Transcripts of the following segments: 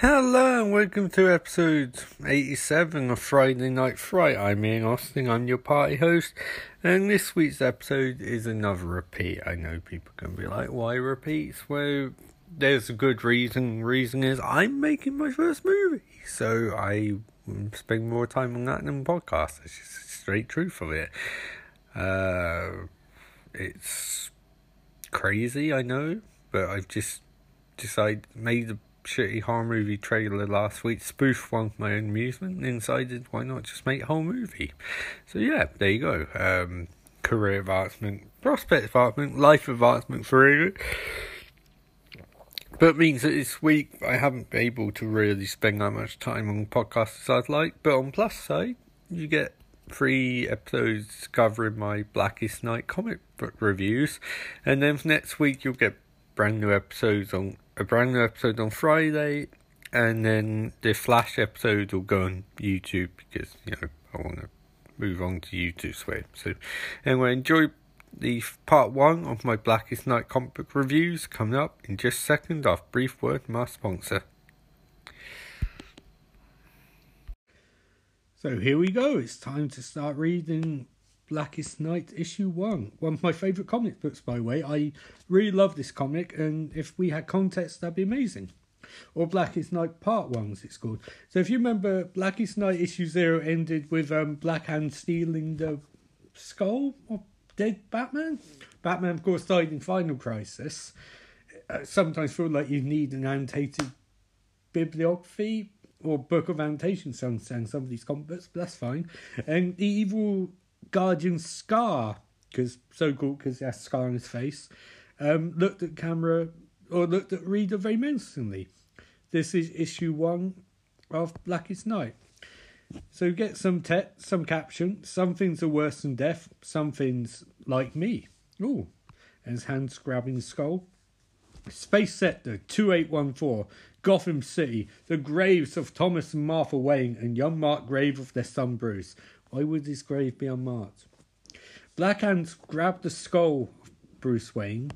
Hello and welcome to episode 87 of Friday Night Fright. I'm Ian Austin, I'm your party host, and this week's episode is another repeat. I know people can be like, why repeats? Well, there's a good reason. Reason is I'm making my first movie, so I spend more time on that than podcast. It's just straight truth of it. Uh, it's crazy, I know, but I've just decided, made the shitty horror movie trailer last week, spoof one for my own amusement, and decided why not just make a whole movie. So yeah, there you go. Um, career advancement, prospect advancement, life advancement for it. But it means that this week I haven't been able to really spend that much time on podcasts as I'd like. But on plus side, you get three episodes covering my Blackest Night comic book reviews, and then for next week you'll get brand new episodes on a brand new episode on Friday, and then the Flash episode will go on YouTube because you know I want to move on to YouTube Swim. So anyway, enjoy the part one of my Blackest Night comic book reviews coming up in just a second. Off brief word our sponsor. So here we go. It's time to start reading Blackest Night issue one. One of my favourite comic books, by the way. I really love this comic, and if we had context, that'd be amazing. Or Blackest Night Part One, as it's called. So if you remember, Blackest Night issue zero ended with um, Black Hand stealing the skull of dead Batman. Batman, of course, died in Final Crisis. I sometimes feel like you need an annotated bibliography or book of annotations to understand some of these comic books, but that's fine. And the evil Guardian Scar, because so called because he has scar on his face, um, looked at camera or looked at reader very menacingly. This is issue one of Blackest Night. So get some te- some caption. Some things are worse than death. Some things like me. Ooh, and his hands grabbing the skull. Space Sector 2814, Gotham City, the graves of Thomas and Martha Wayne and young Mark grave of their son Bruce. Why would his grave be unmarked? Black Hands grabbed the skull of Bruce Wayne,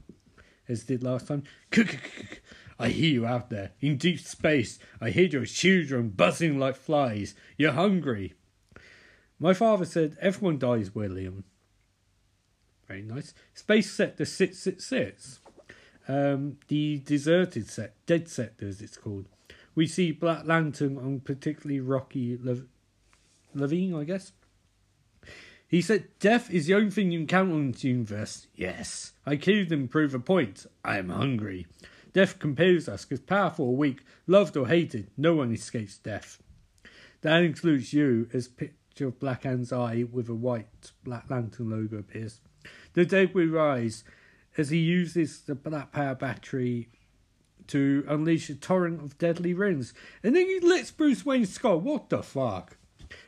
as did last time. I hear you out there, in deep space. I hear your children buzzing like flies. You're hungry. My father said, Everyone dies, William. Very nice. Space Sector 666. Um, the deserted set, dead sector as it's called. We see Black Lantern on particularly rocky Levine, I guess. He said, Death is the only thing you can count on in this universe. Yes. I killed him to prove a point. I am hungry. Death compels us, because powerful or weak, loved or hated, no one escapes death. That includes you, as picture of Black Hand's eye with a white Black Lantern logo appears. The dead will rise as he uses the Black Power battery to unleash a torrent of deadly rings. And then he lets Bruce Wayne's skull. What the fuck?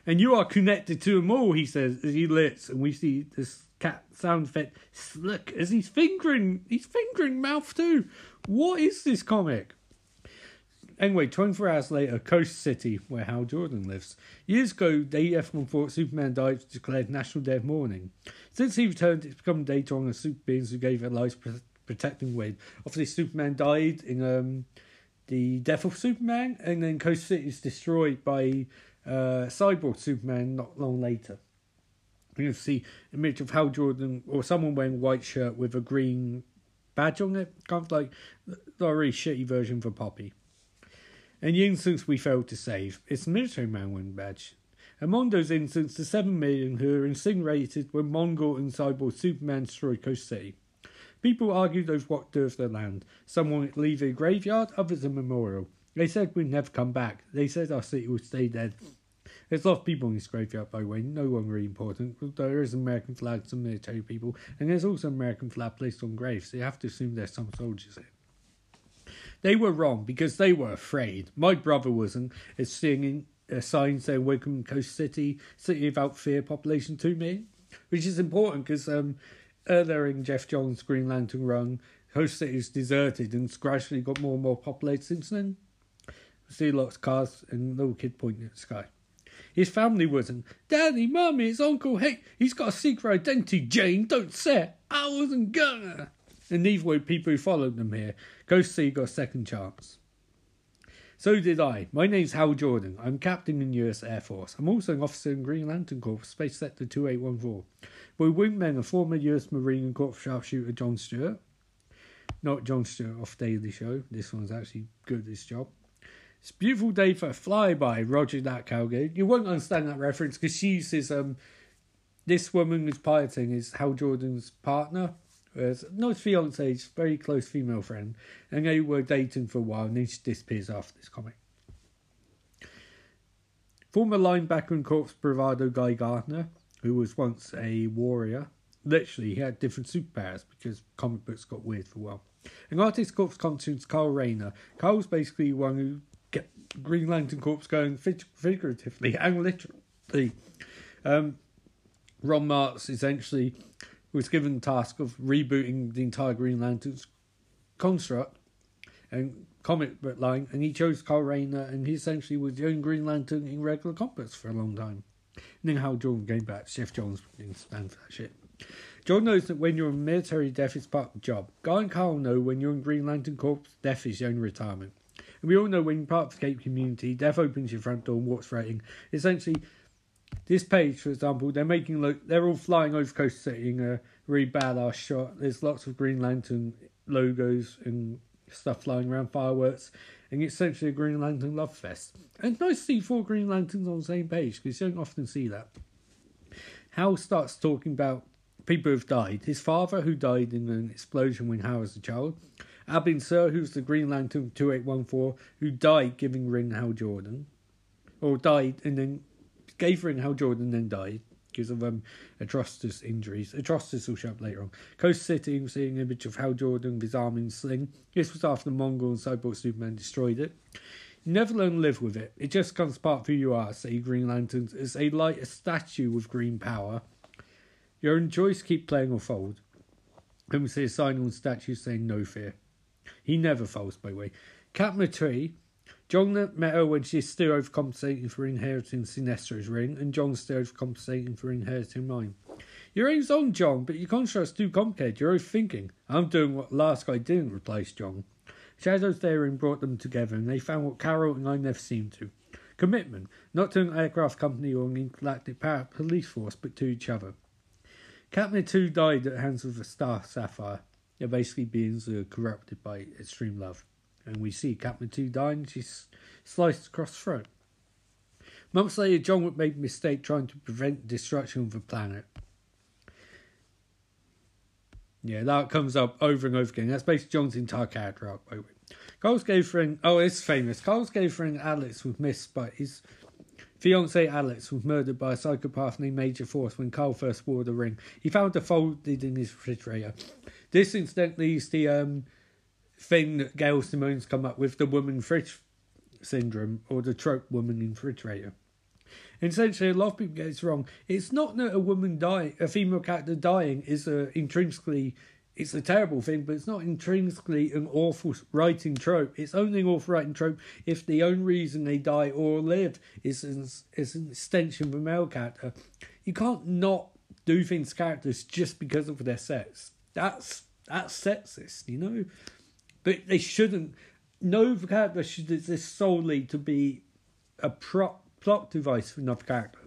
And you are connected to them all, he says, as he lits, and we see this cat sound effect. Look, as he's fingering, he's fingering mouth too. What is this comic? Anyway, 24 hours later, Coast City, where Hal Jordan lives. Years ago, day everyone thought Superman died declared National Day of Mourning. Since he returned, it's become day to honour super beings who gave their lives protecting Wayne. Obviously, Superman died in um, the death of Superman, and then Coast City is destroyed by uh, Cyborg Superman not long later. You'll see an image of Hal Jordan or someone wearing a white shirt with a green badge on it, kind of like the really shitty version for Poppy. In the instance we failed to save, it's a military man wearing badge. Among those incidents, the 7 million who were incinerated when Mongul and Cyborg Superman destroyed Coast City. People argued over what with their land. Some wanted leave a graveyard, others a memorial. They said we'd never come back. They said our city would stay dead. There's a lot of people in this graveyard, by the way. No one really important. There is an American flag, some military people, and there's also American flag placed on graves. So you have to assume there's some soldiers here. They were wrong because they were afraid. My brother wasn't. It's seeing a sign saying "Welcome Coast City, City without fear, population two million," which is important because um, earlier in Geoff Johns' Green Lantern run, Coast City is deserted and it's gradually got more and more populated since then see lots of cars and little kid pointing at the sky. His family wasn't. Daddy, Mummy, it's Uncle Hey, he's got a secret identity, Jane, don't say it. I wasn't gonna. And neither were people who followed them here. Coast City got a second chance. So did I. My name's Hal Jordan. I'm captain in US Air Force. I'm also an officer in Green Lantern Corps, Space Sector 2814. My wingman a former US Marine and Corps sharpshooter John Stewart. Not John Stewart off Daily Show. This one's actually good at this job. It's a beautiful day for a flyby, Roger that Calgate. You won't understand that reference because she uses um this woman who's piloting is Hal Jordan's partner. Whereas not his fiance, his very close female friend, and they were dating for a while, and then she disappears after this comic. Former linebacker and corpse bravado Guy Gardner, who was once a warrior, literally he had different superpowers because comic books got weird for a while. And artist corpse conscience Carl Rayner. Kyle's basically one who Green Lantern Corps going fig- figuratively and literally. Um, Ron Marz essentially was given the task of rebooting the entire Green Lantern's construct and comic book line, and he chose Kyle Rayner, and he essentially was the only Green Lantern in regular comics for a long time. And then Hal Jordan came back, Geoff Johns didn't stand for that shit. John knows that when you're in military, death is part of the job. Guy and Carl know when you're in Green Lantern Corps, death is your only retirement. We all know when part of the community, death opens your front door and walks right in. Essentially, this page, for example, they're making they're all flying over Coast in a really badass shot. There's lots of Green Lantern logos and stuff flying around, fireworks, and it's essentially a Green Lantern love fest. And it's nice to see four Green Lanterns on the same page because you don't often see that. Hal starts talking about people who've died. His father, who died in an explosion when Hal was a child. Abin Sur, who's the Green Lantern 2814, who died giving Ring Hal Jordan. Or died and then gave Ring Hal Jordan, then died because of um, Atrocitus injuries. Atrocitus will show up later on. Coast City, seeing an image of Hal Jordan with his arm in sling. This was after the Mongul and Cyborg Superman destroyed it. You never learn to live with it. It just comes part of who you are, say Green Lanterns. As a light a statue with green power. Your own choice, keep playing or fold. Then we see a sign on the statue saying no fear. He never folds, by the way. Katma Tui. John met her when she's still overcompensating for inheriting Sinestro's ring, and John's still overcompensating for inheriting mine. Your aim's on, John, but your construct's too complicated. You're overthinking. I'm doing what the last guy didn't, replies John. Shadow's daring brought them together, and they found what Carol and I never seemed to. Commitment, not to an aircraft company or an intergalactic police force, but to each other. Katma Tui died at the hands of a star sapphire. They're basically beings are corrupted by extreme love. And we see Katma Tui dying, she's sliced across the throat. Months later, John would make a mistake trying to prevent destruction of the planet. Yeah, that comes up over and over again. That's basically John's entire character arc, by the way. Carl's gay friend, oh, it's famous. Carl's friend Alex was missed by his fiance Alex was murdered by a psychopath named Major Force when Carl first wore the ring. He found her folded in his refrigerator. This incidentally is the um, thing that Gail Simone's come up with, the woman fridge syndrome, or the trope woman in refrigerator. Essentially, a lot of people get this wrong. It's not that a woman dying, a female character dying, is a, intrinsically it's a terrible thing, but it's not intrinsically an awful writing trope. It's only an awful writing trope if the only reason they die or live is an, is an extension of a male character. You can't not do things to characters just because of their sex. That's that's sexist, you know. But they shouldn't. No character should exist solely to be a prop, plot device for another character.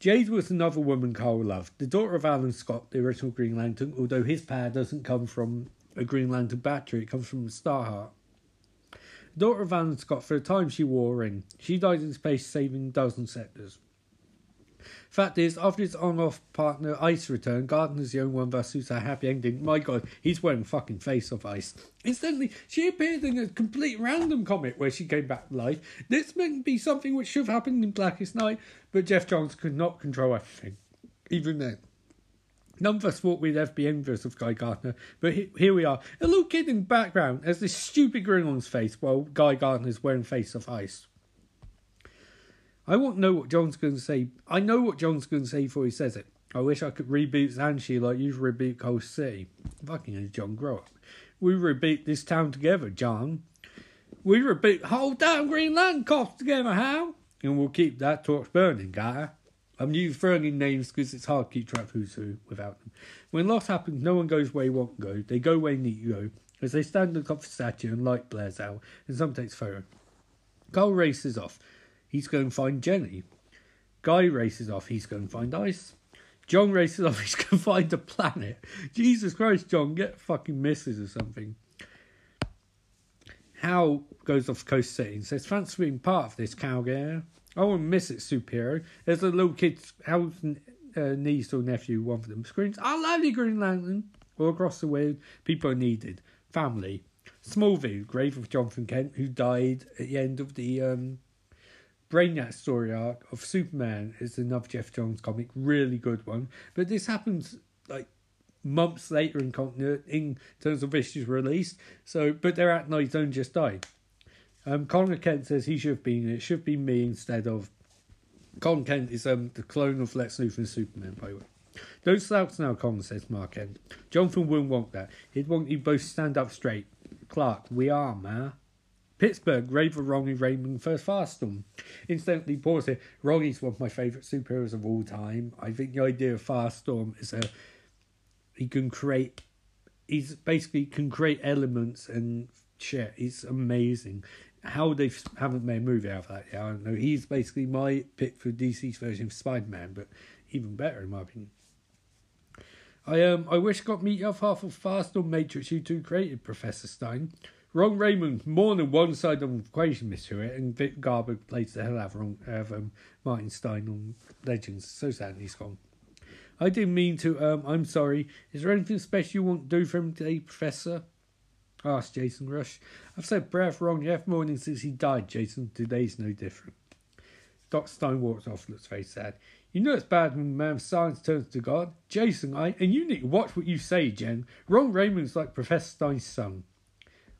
Jade was another woman Carl loved, the daughter of Alan Scott, the original Green Lantern, although his power doesn't come from a Green Lantern battery, it comes from Starheart. daughter of Alan Scott, for a time she wore a ring. She died in space, saving dozen sectors. Fact is, after his on-off partner Ice returned, Gardner's the only one of us who's a happy ending. My God, he's wearing fucking face of Ice. Incidentally, she appeared in a complete random comic where she came back to life. This meant to be something which should have happened in Blackest Night, but Geoff Johns could not control everything, even then. None of us thought we'd ever be envious of Guy Gardner, but here we are. A little kid in the background has this stupid grin on his face while Guy Gardner's wearing face of ice. I won't know what John's going to say. I know what John's going to say before he says it. I wish I could reboot Xanshi like you've rebooted Coast City. Fucking hell, John, grow up. We reboot this town together, John. We reboot whole damn Green Lantern cops together, how? And we'll keep that torch burning, guy. I'm new throwing in names because it's hard to keep track of who's who without them. When loss happens, no one goes where you want to go. They go where you go. as they stand on top of the statue and light blares out, and some takes photo. Carl races off. He's going to find Jenny. Guy races off. He's going to find Ice. John races off. He's going to find a planet. Jesus Christ, John, get fucking misses or something. Hal goes off Coast City and says, Thanks for being part of this, Calgary. I miss it, superhero. There's a little kid, Hal's uh, niece or nephew, one of them screams, I love you, Green Lantern. All across the world, people are needed. Family. Smallville, grave of Jonathan Kent, who died at the end of the um, Brainiac story arc of Superman, is another Geoff Johns comic, really good one. But this happens like months later in in terms of issues released. So, but they're at Night Zone just died. Um, Connor Kent says he should have been it should be me instead of. Con Kent is um the clone of Lex Luthor and Superman, by the way. Don't slouch now, Con says Mark Kent. Jonathan wouldn't want that. He'd want you both stand up straight. Clark, we are, man. Pittsburgh, Raver Ronnie Raymond, first Firestorm. Instantly pause here. Ronnie's one of my favourite superheroes of all time. I think the idea of Firestorm is a he can create he's basically can create elements and shit. It's amazing. How they haven't made a movie out of that, yet, I don't know. He's basically my pick for DC's version of Spider Man, but even better in my opinion. I um I wish got meet off half of Firestorm Matrix you two created, Professor Stein. Ron Raymond, more than one side of the equation, Mr. It, and Vic Garber plays the hell out of, Ron, of um, Martin Stein on Legends. So sad he's gone. I didn't mean to. Um, I'm sorry. Is there anything special you want to do for him today, Professor? Asked Jason Rusch. I've said breath wrong every morning since he died, Jason. Today's no different. Doc Stein walks off, looks very sad. You know it's bad when man of science turns to God. Jason, I and you need to watch what you say, Jen. Ron Raymond's like Professor Stein's son.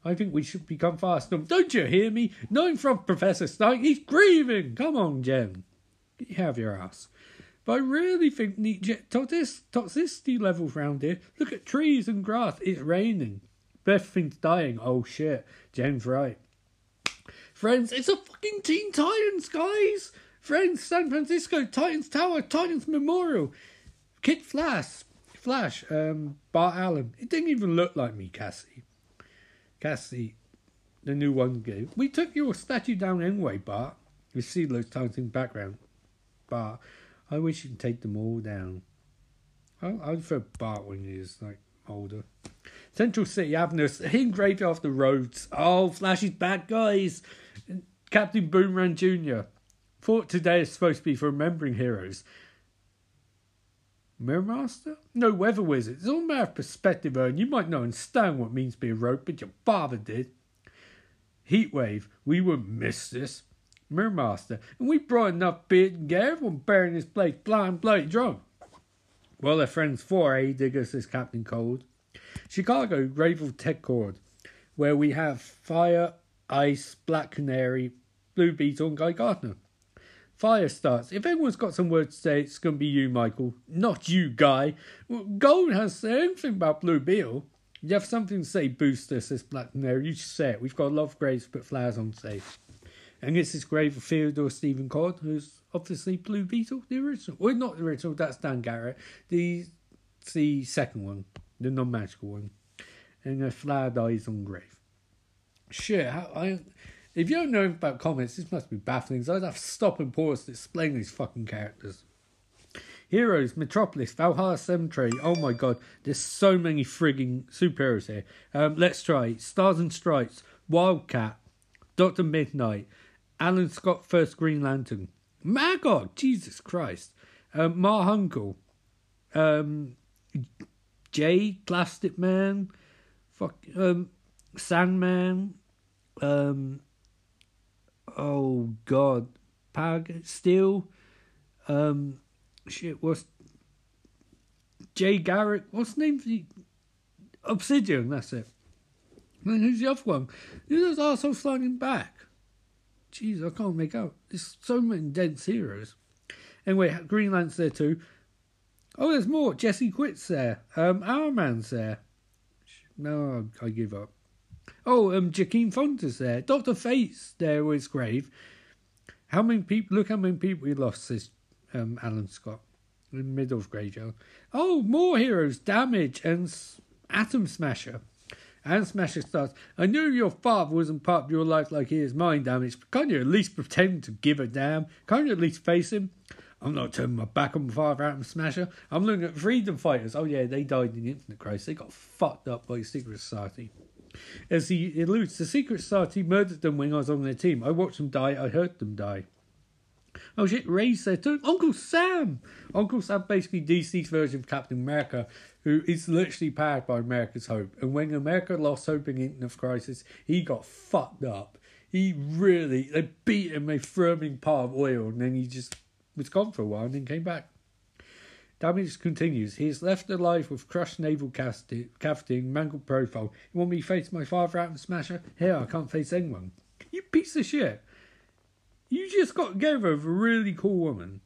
I think we should become fast. Don't you hear me? Knowing from Professor Stein, he's grieving. Come on, Jen. Have your ass. But I really think the toxicity levels around here. Look at trees and grass. It's raining. Everything's dying. Oh shit. Jen's right. Friends, it's a fucking Teen Titans, guys. Friends, San Francisco, Titans Tower, Titans Memorial. Kid Flash. Flash. Um, Bart Allen. It didn't even look like me, Cassie. Cassie, the new one gave. We took your statue down anyway, Bart. You see those titans in the background. Bart. I wish you could take them all down. I, I prefer Bart when he is like older. Central City Avenue, hidden graveyard off the roads. Oh, Flash is back, guys. Captain Boomerang Jr. Thought today is supposed to be for remembering heroes. Mirror Master? No, Weather Wizard. It's all a matter of perspective, and you might not understand what it means to be a rope, but your father did. Heatwave, we wouldn't miss this. Mirror Master, and we brought enough beer to get everyone bearing this place blind bloody drunk. Well, they're friends for, eh, Digger, says Captain Cold. Chicago, Gravel Tech Cord, where we have Fire, Ice, Black Canary, Blue Beetle, and Guy Gardner. Fire starts. If anyone's got some words to say, it's going to be you, Michael. Not you, Guy. Gold has said anything about Blue Beetle. You have something to say, Booster, says Black Canary. You should say it. We've got a lot of graves to put flowers on safe. And this is grave of Theodore Stephen Kord, who's obviously Blue Beetle, the original. Well, not the original, that's Dan Garrett. The, the second one, the non magical one. And a flower dies on grave. Shit, I, if you don't know about comics, this must be baffling. So I'd have to stop and pause to explain these fucking characters. Heroes, Metropolis, Valhalla Cemetery. Oh my god, there's so many frigging superheroes here. Um, let's try Stars and Stripes, Wildcat, Doctor Midnight, Alan Scott, First Green Lantern. Magog, Jesus Christ. Um, Ma Hunkel. Um, Jay, Plastic Man. Fuck, um, Sandman. Um, oh God. Pag, Steel. Um, shit, what's. Jay Garrick. What's the name the. Obsidian, that's it. And who's the other one? Who's those assholes flying back? Jeez, I can't make out. There's so many dense heroes. Anyway, Green Lantern's there too. Oh, there's more. Jesse Quick's there. Um, Hourman's there. No, I give up. Oh, um, Jakeem Thunder's there. Doctor Fate's there with his grave. How many people? Look how many people we lost. Says um, Alan Scott in the middle of graveyard. Oh, more heroes. Damage and Atom Smasher. And Smasher starts, I knew your father wasn't part of your life like he is mine, damn it. Can't you at least pretend to give a damn? Can't you at least face him? I'm not turning my back on my father, Atom Smasher. I'm looking at freedom fighters. Oh, yeah, they died in the Infinite Crisis. They got fucked up by Secret Society. As he alludes, the Secret Society murdered them when I was on their team. I watched them die. I heard them die. Oh shit, Ray there too. Uncle Sam! Uncle Sam basically DC's version of Captain America, who is literally powered by America's hope. And when America lost hope in the Infinite Crisis, he got fucked up. He really, they beat him, they threw him in part of oil, and then he just was gone for a while and then came back. Damage continues. He is left alive with crushed naval cavity and mangled profile. You want me to face my father Atom Smasher? Here, I can't face anyone. You piece of shit. You just got together with a really cool woman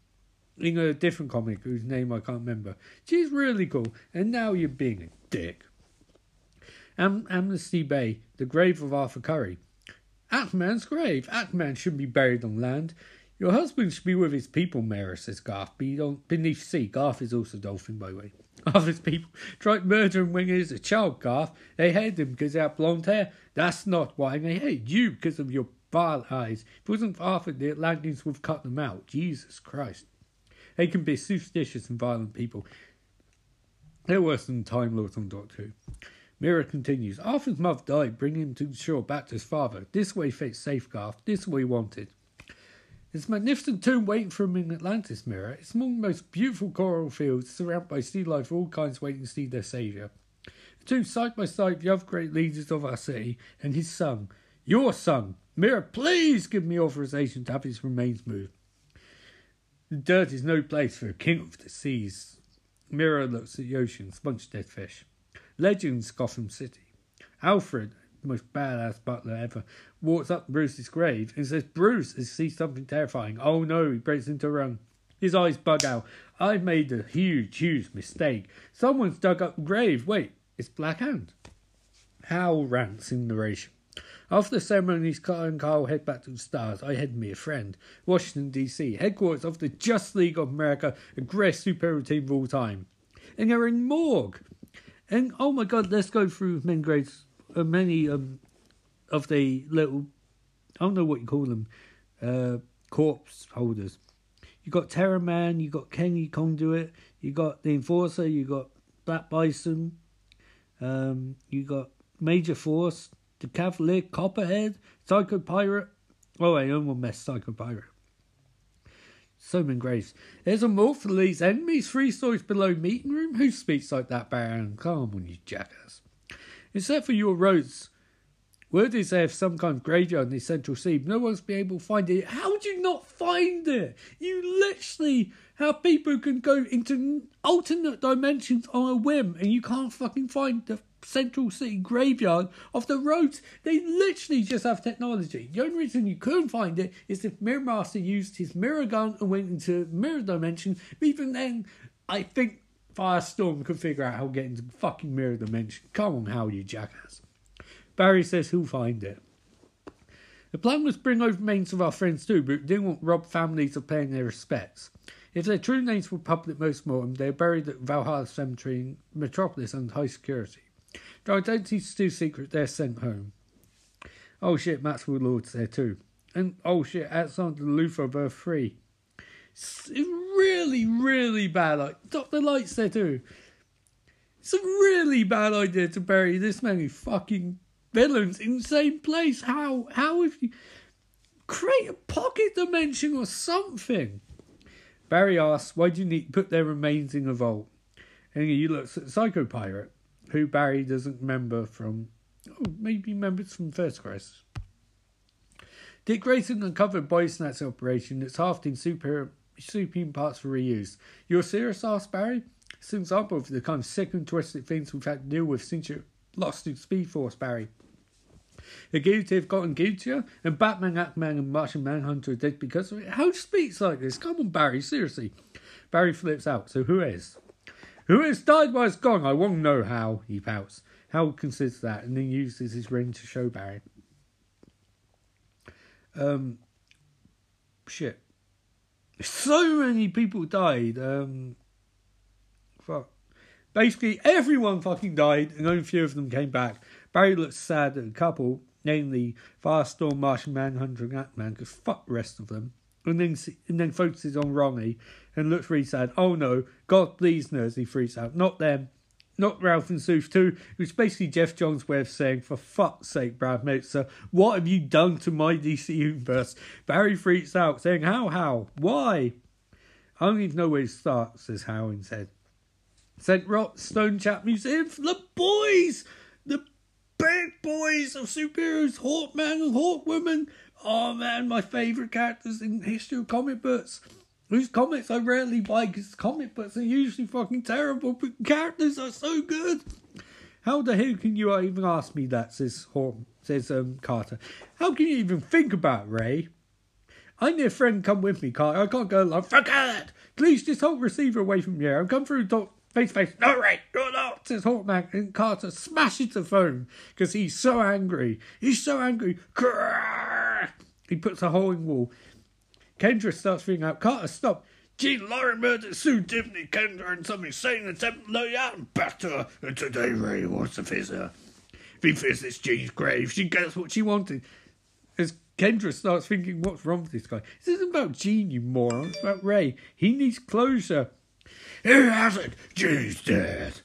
in a different comic whose name I can't remember. She's really cool, and now you're being a dick. Am- Amnesty Bay, the grave of Arthur Curry. Aquaman's grave. Aquaman shouldn't be buried on land. Your husband should be with his people, Mera, says Garth. Beneath sea. Garth is also dolphin, by the way. Arthur's people tried murdering Winger as a child, Garth. They hated him because he had blonde hair. That's not why. They hate you because of your vile eyes. If it wasn't for Arthur, the Atlanteans would have cut them out. Jesus Christ. They can be superstitious and violent people. They're worse than Time Lords on Doctor Who. Mera continues. Arthur's mother died, bringing him to the shore back to his father. This way fits safe, Garth. This way wanted. There's a magnificent tomb waiting for him in Atlantis, Mera. It's among the most beautiful coral fields, surrounded by sea life of all kinds waiting to see their saviour. The tomb side by side the other great leaders of our city and his son. Your son, Mera, please give me authorization to have his remains moved. The dirt is no place for a king of the seas. Mera looks at the ocean, sponge dead fish. Legends, Gotham City. Alfred, the most badass butler ever, walks up Bruce's grave and says, Bruce has seen something terrifying. Oh no, he breaks into a run. His eyes bug out. I've made a huge, huge mistake. Someone's dug up the grave. Wait, it's Black Hand. Hal rants in narration. After the ceremonies, Carl and Carl head back to the stars. I head me a friend. Washington, D.C., headquarters of the Just League of America, the greatest superhero team of all time. And they're in morgue. And oh my god, let's go through many grades, uh, many um, of the little, I don't know what you call them, uh, corpse holders. You got Terror Man, you got Kenny Conduit, you got the Enforcer, you got Black Bison, um, you got Major Force, the Cavalier, Copperhead, Psycho Pirate. Oh, I almost messed Psycho Pirate. So graves. There's a more for these enemies three stories below meeting room. Who speaks like that, Baron? Come on, you jackass. Except for your roads. Word is have some kind of graveyard in the Central City. No one's been able to find it. How would you not find it? You literally have people can go into alternate dimensions on a whim and you can't fucking find the Central City graveyard of the roads. They literally just have technology. The only reason you couldn't find it is if Mirror Master used his mirror gun and went into mirror dimension. But even then, I think Firestorm could figure out how to get into fucking mirror dimension. Come on, how you jackass. Barry says he'll find it. The plan was to bring over names of our friends too, but didn't want rob families of paying their respects. If their true names were public most mortem, they are buried at Valhalla Cemetery in Metropolis under high security. Their identity's still secret, they're sent home. Oh shit, Maxwell Lord's there too. And oh shit, Alexander Luthor of Earth 3. Really, really bad. Like, Dr. Light's there too. It's a really bad idea to bury this many fucking villains in the same place. How? How if you create a pocket dimension or something? Barry asks, why do you need to put their remains in a vault? And he looks at Psycho Pirate who Barry doesn't remember from, oh, maybe remembers from First Crisis. Dick Grayson uncovered Body Snatch operation that's halved in super, superhuman parts for reuse. You're serious, asked Barry? It's an example of the kind of sick and twisted things we've had to deal with since you lost in Speed Force, Barry. The guilty have gotten guiltier, and Batman, Aquaman, and Martian Manhunter are dead because of it. Who speaks like this? Come on, Barry, seriously. Barry flips out. So who is? Who has died while it's gone? I won't know how, he pouts. Hal considers that and then uses his ring to show Barry. Um, shit. So many people died. Um, fuck. Basically, everyone fucking died, and only a few of them came back. Barry looks sad at a couple, namely Firestorm, Martian Manhunter, and Atman, because fuck the rest of them. And then, and then focuses on Ronnie and looks really sad. Oh no, God please, nurse, he freaks out. Not them. Not Ralph and Soof too, which basically Geoff Johns' way of saying, for fuck's sake, Brad Meltzer, what have you done to my DC universe? Barry freaks out, saying, how, how, why? I don't even know where to start, says Hal instead. St. Roch Stone Chap Museum for the boys! The big boys of superheroes, Hawkman and Hawkwoman. Oh man, my favourite characters in history of comic books whose comics I rarely buy because comic books are usually fucking terrible, but characters are so good. How the hell can you even ask me that? Says Horn, says um, Carter. How can you even think about Ray? I need a friend come with me, Carter. I can't go alone. Fuck it. Please just hold receiver away from here. I'm come through talk face to face. No, Ray, no, no, says Hawkman. And Carter smashes the phone because he's so angry. He's so angry. He puts a hole in the wall. Kendra starts freaking out. Carter, stop. Jean Loring murdered Sue Dibney, Kendra, and some insane attempt to you out and batter her. And today Ray wants to visit her. If he visits Jean's grave, she gets what she wanted. As Kendra starts thinking, what's wrong with this guy? This isn't about Jean, you moron. It's about Ray. He needs closure. He hasn't. Jean's dead.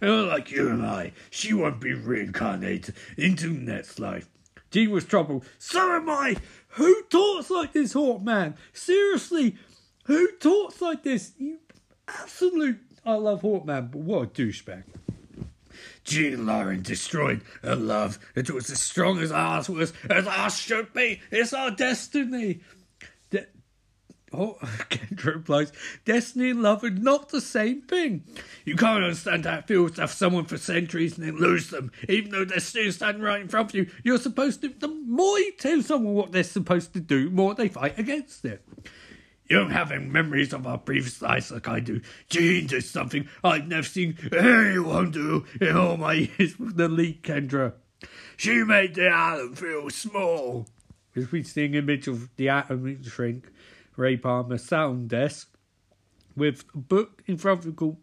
And like you and I, she won't be reincarnated into next life. Jean was troubled. So am I. Who talks like this, Hawkman? Seriously, who talks like this? You absolute. I love Hawkman, but what a douchebag. Jean Loring destroyed her love. It was as strong as ours was, as ours should be. It's our destiny. Oh, Kendra replies, Destiny and love are not the same thing. You can't understand how it feels to have someone for centuries and then lose them, even though they're still standing right in front of you. You're supposed to, the more you tell someone what they're supposed to do, more they fight against it. You don't have any memories of our previous lives like I do. Jean did something I've never seen anyone do in all my years with the lead Kendra. She made the atom feel small. As we an image of the atom shrink, Ray Palmer sound desk with a book in front of called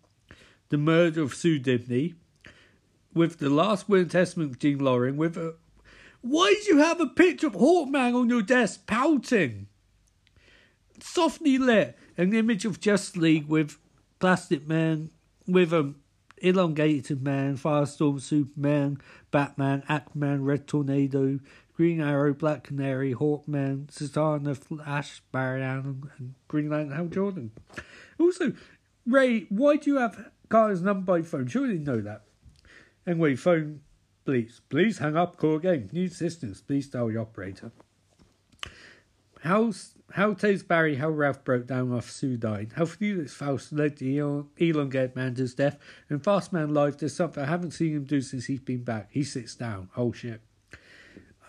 The Murder of Sue Dibney, with the last will and testament of Jean Loring, with a why did you have a picture of Hawkman on your desk pouting? Softly lit, an image of Just League with Plastic Man, with a elongated man, Firestorm, Superman, Batman, Aquaman, Red Tornado, Green Arrow, Black Canary, Hawkman, Zatanna, Flash, Barry Allen, and Green Lantern Hal Jordan. Also, Ray, why do you have Carter's number by phone? Surely you know that. Anyway, phone, please. Please hang up, call again. Need assistance, please tell the operator. How's how tells Barry how Ralph broke down after Sue died, how Felix Faust led the elongated man to death, and Fast Man Live does something I haven't seen him do since he's been back. He sits down. Oh shit.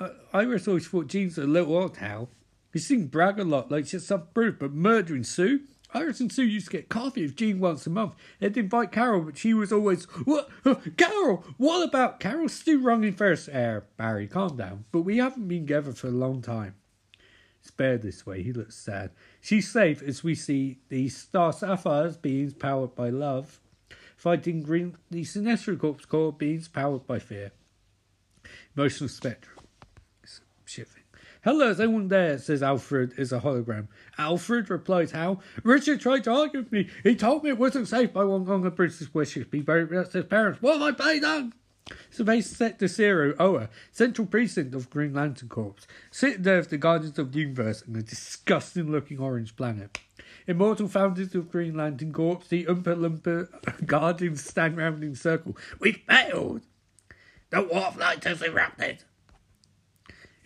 I always thought Jean's a little odd, Hal. You seem brag a lot like she's some brute, but murdering Sue? Iris and Sue used to get coffee with Jean once a month. They'd invite Carol, but she was always, What? Carol! What about Carol? Still wrong in first air. Barry, calm down. But we haven't been together for a long time. Spared this way, he looks sad. She's safe as we see the Star Sapphires beings powered by love, fighting green, the Sinestro Corps core beings powered by fear. Emotional spectrum. Hello, is anyone there? says Alfred is a hologram. Alfred replies, How? Richard tried to argue with me. He told me it wasn't safe by one on the British wishes. Be very to his parents. What have I paid on? Survey Sector Zero, oh, Oa, Central Precinct of Green Lantern Corps. Sitting there with the Guardians of the Universe and a disgusting looking orange planet. Immortal founders of Green Lantern Corps, the Oompa Loompa Guardians stand round in circle. We failed! The War Light has erupted!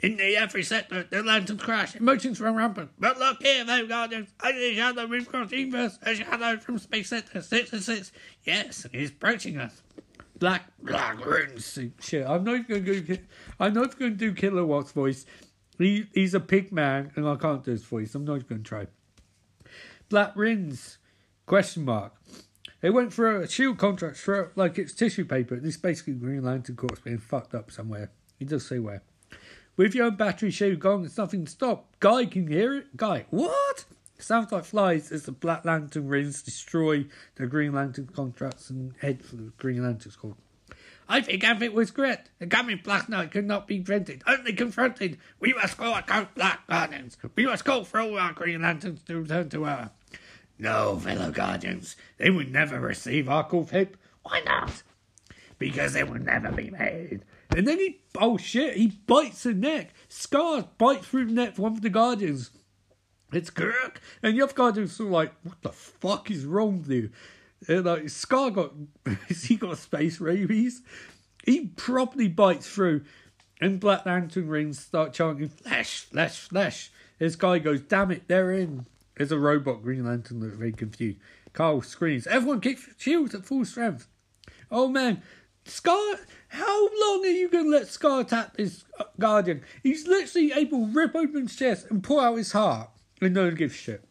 In the every sector, the lanterns crash, emotions run rampant. But look here, though, Guardians. Only a shadow moves across the universe. A shadow from Space Sector 6 Yes, he's approaching us. Black, black runes. Shit, I'm not going to. I'm not going to do voice. He, he's a pig man, and I can't do his voice. I'm not going to try. Black rings? Question mark. They went for a shield contract for like it's tissue paper. This basically Green Lantern Corps being fucked up somewhere. He does say where. With your own battery shield gone, there's nothing to stop. Guy, can hear it? Guy, what? Sounds like flies as the Black Lantern rings destroy the Green Lantern contracts and head for the Green Lantern's called. I think it was correct, the coming Black Knight could not be prevented, only confronted. We must go against Black Guardians. We must call for all our Green Lanterns to return to Earth. No, fellow Guardians, they would never receive our call help. Why not? Because they will never be made. And then he, oh shit, he bites the neck. Scars bite through the neck of one of the Guardians. It's Kirk. And the other Guardians are like, what the fuck is wrong with you? And like, Scar got, he got space rabies. He properly bites through. And Black Lantern rings start chanting, flesh, flesh, flesh. This guy goes, damn it, they're in. There's a robot Green Lantern that's very confused. Carl screams, everyone kick shields at full strength. Oh man, Scar, how long are you going to let Scar tap his uh, Guardian? He's literally able to rip open his chest and pull out his heart. And no one gives shit.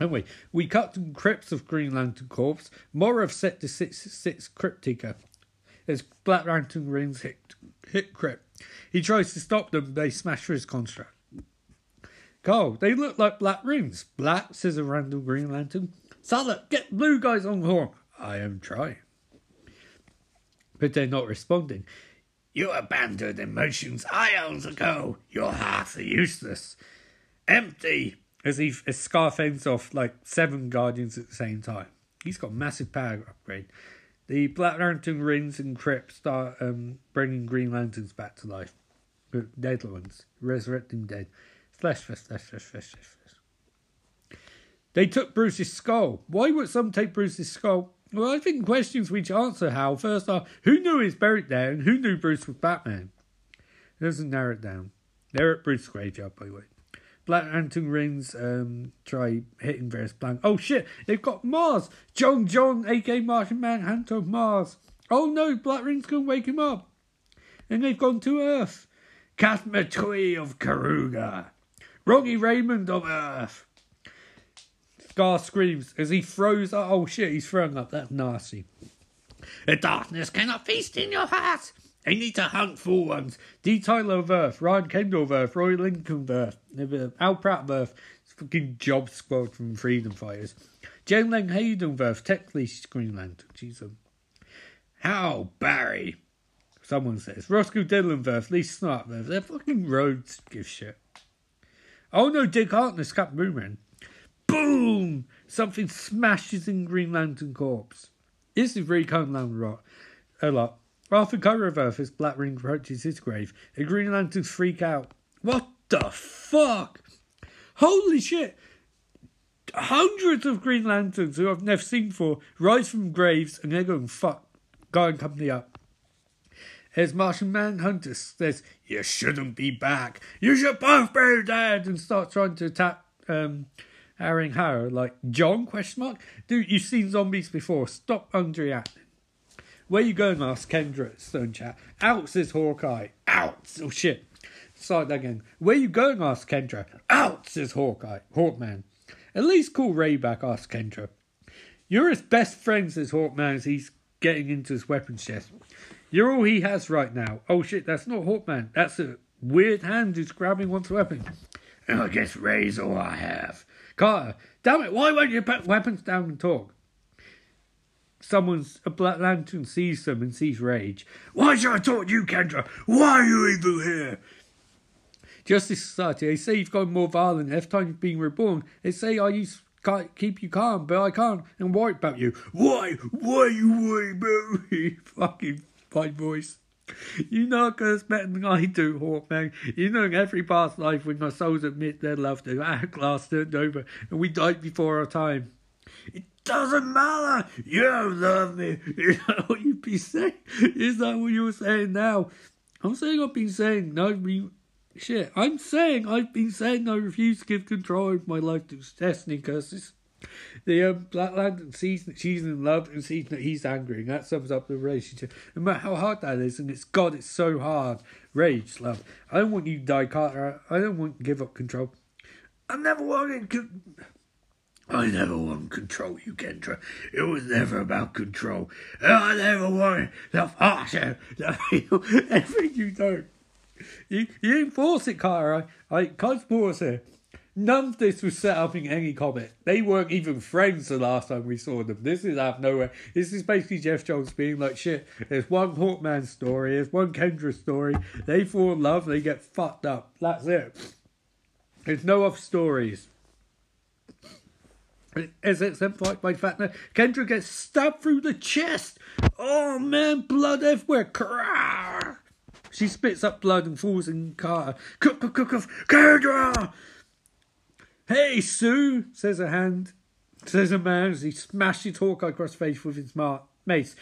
Anyway, we cut to crypts of Green Lantern Corps. Morov set the 6 6 Cryptica. As Black Lantern rings hit, hit Crypt. He tries to stop them, they smash his construct. Carl, they look like black rings. Black, says a random Green Lantern. Salaak, get blue guys on horn. I am trying. But they're not responding. You abandoned emotions ions ago. Your hearts are useless. Empty. As he as Scarf ends off like seven guardians at the same time. He's got massive power upgrade. The Black Lantern rings and Crypt start um, bringing Green Lanterns back to life. Dead ones. Resurrecting dead. Flesh, flesh, flesh, flesh, flesh, flesh, flesh. They took Bruce's skull. Why would some take Bruce's skull? Well, I think questions which answer how first are who knew he's buried there and who knew Bruce was Batman? It doesn't narrow it down. They're at Bruce's graveyard, by the way. Black Lantern rings um, try hitting various blank. Oh shit, they've got Mars! John John, aka Martian Manhunter of Mars. Oh no, Black Ring's gonna wake him up. And they've gone to Earth. Katma Tui of Korugar. Rocky Raymond of Earth. Scar screams as he throws. Oh shit, he's throwing up. That's nasty. The darkness cannot feast in your heart. I need to hunt for ones. D. Tyler of Earth, Ryan Kendall of Earth, Roy Lincoln of Earth, Al Pratt of Earth, fucking job squad from Freedom Fighters. Jen Lang Hayden of Earth, technically Green Lantern. She's a. How, Barry? Someone says. Roscoe Dillon of Earth, Lee Snart of Earth. They're fucking roads give shit. Oh no, Dick Harkness, Captain Boomerang. Boom! Something smashes in Green Lantern Corpse. This is really coming down a lot. Arthur Curry of Earth as Black Ring approaches his grave. The Green Lanterns freak out. What the fuck? Holy shit! Hundreds of Green Lanterns who I've never seen before rise from graves and they're going, fuck, guy and company up. As Martian Manhunter says, You shouldn't be back. You should both be dead and start trying to attack um Aaron Harrow like John question mark? Dude, you've seen zombies before. Stop underreacting. Where you going? asked Kendra Stonechat. Out, says Hawkeye. Out! Oh shit. Start again. Where you going? asked Kendra. Out, says Hawkeye. Hawkman. At least call Ray back, asked Kendra. You're his best friend, says Hawkman as he's getting into his weapons chest. You're all he has right now. Oh shit, that's not Hawkman. That's a weird hand who's grabbing one's weapon. And oh, I guess Ray's all I have. Carter, damn it, why won't you put weapons down and talk? someone's a Black Lantern sees them and sees rage. Why should I talk to you, Kendra? Why are you even here? Justice Society, they say you've gone more violent every time you've been reborn. They say I use can't keep you calm, but I can't and worry about you. Why? Why are you worry about me? Fucking fine voice. You know us better than I do, Hawkman. You know in every past life when our souls admit their love to our glass turned over and we died before our time. It doesn't matter. You don't love me. Is that what you've been saying? Is that what you're saying now? I'm saying I've been saying no. Be, shit. I'm saying I've been saying I refuse to give control of my life to destiny curses. The um, Black Lantern sees that she's in love and sees that he's angry, and that sums up the relationship. No matter how hard that is, and it's God, it's so hard. Rage, love. I don't want you to die, Carter. I don't want to give up control. I never wanted. to. I never wanted control you, Kendra. It was never about control. I never wanted the to feel everything you do. You, you enforce it, Carter. I, I can't force it. None of this was set up in any comic. They weren't even friends the last time we saw them. This is out of nowhere. This is basically Geoff Johns being like, shit, there's one Hawkman story, there's one Kendra story. They fall in love, they get fucked up. That's it. There's no off stories. As exemplified by the fact that Kendra gets stabbed through the chest. Oh man, blood everywhere. Crah! She spits up blood and falls in cook, cook, Kendra! Hey, Sue, says a hand, says a man as he smashes Hawkgirl across the face with his mace.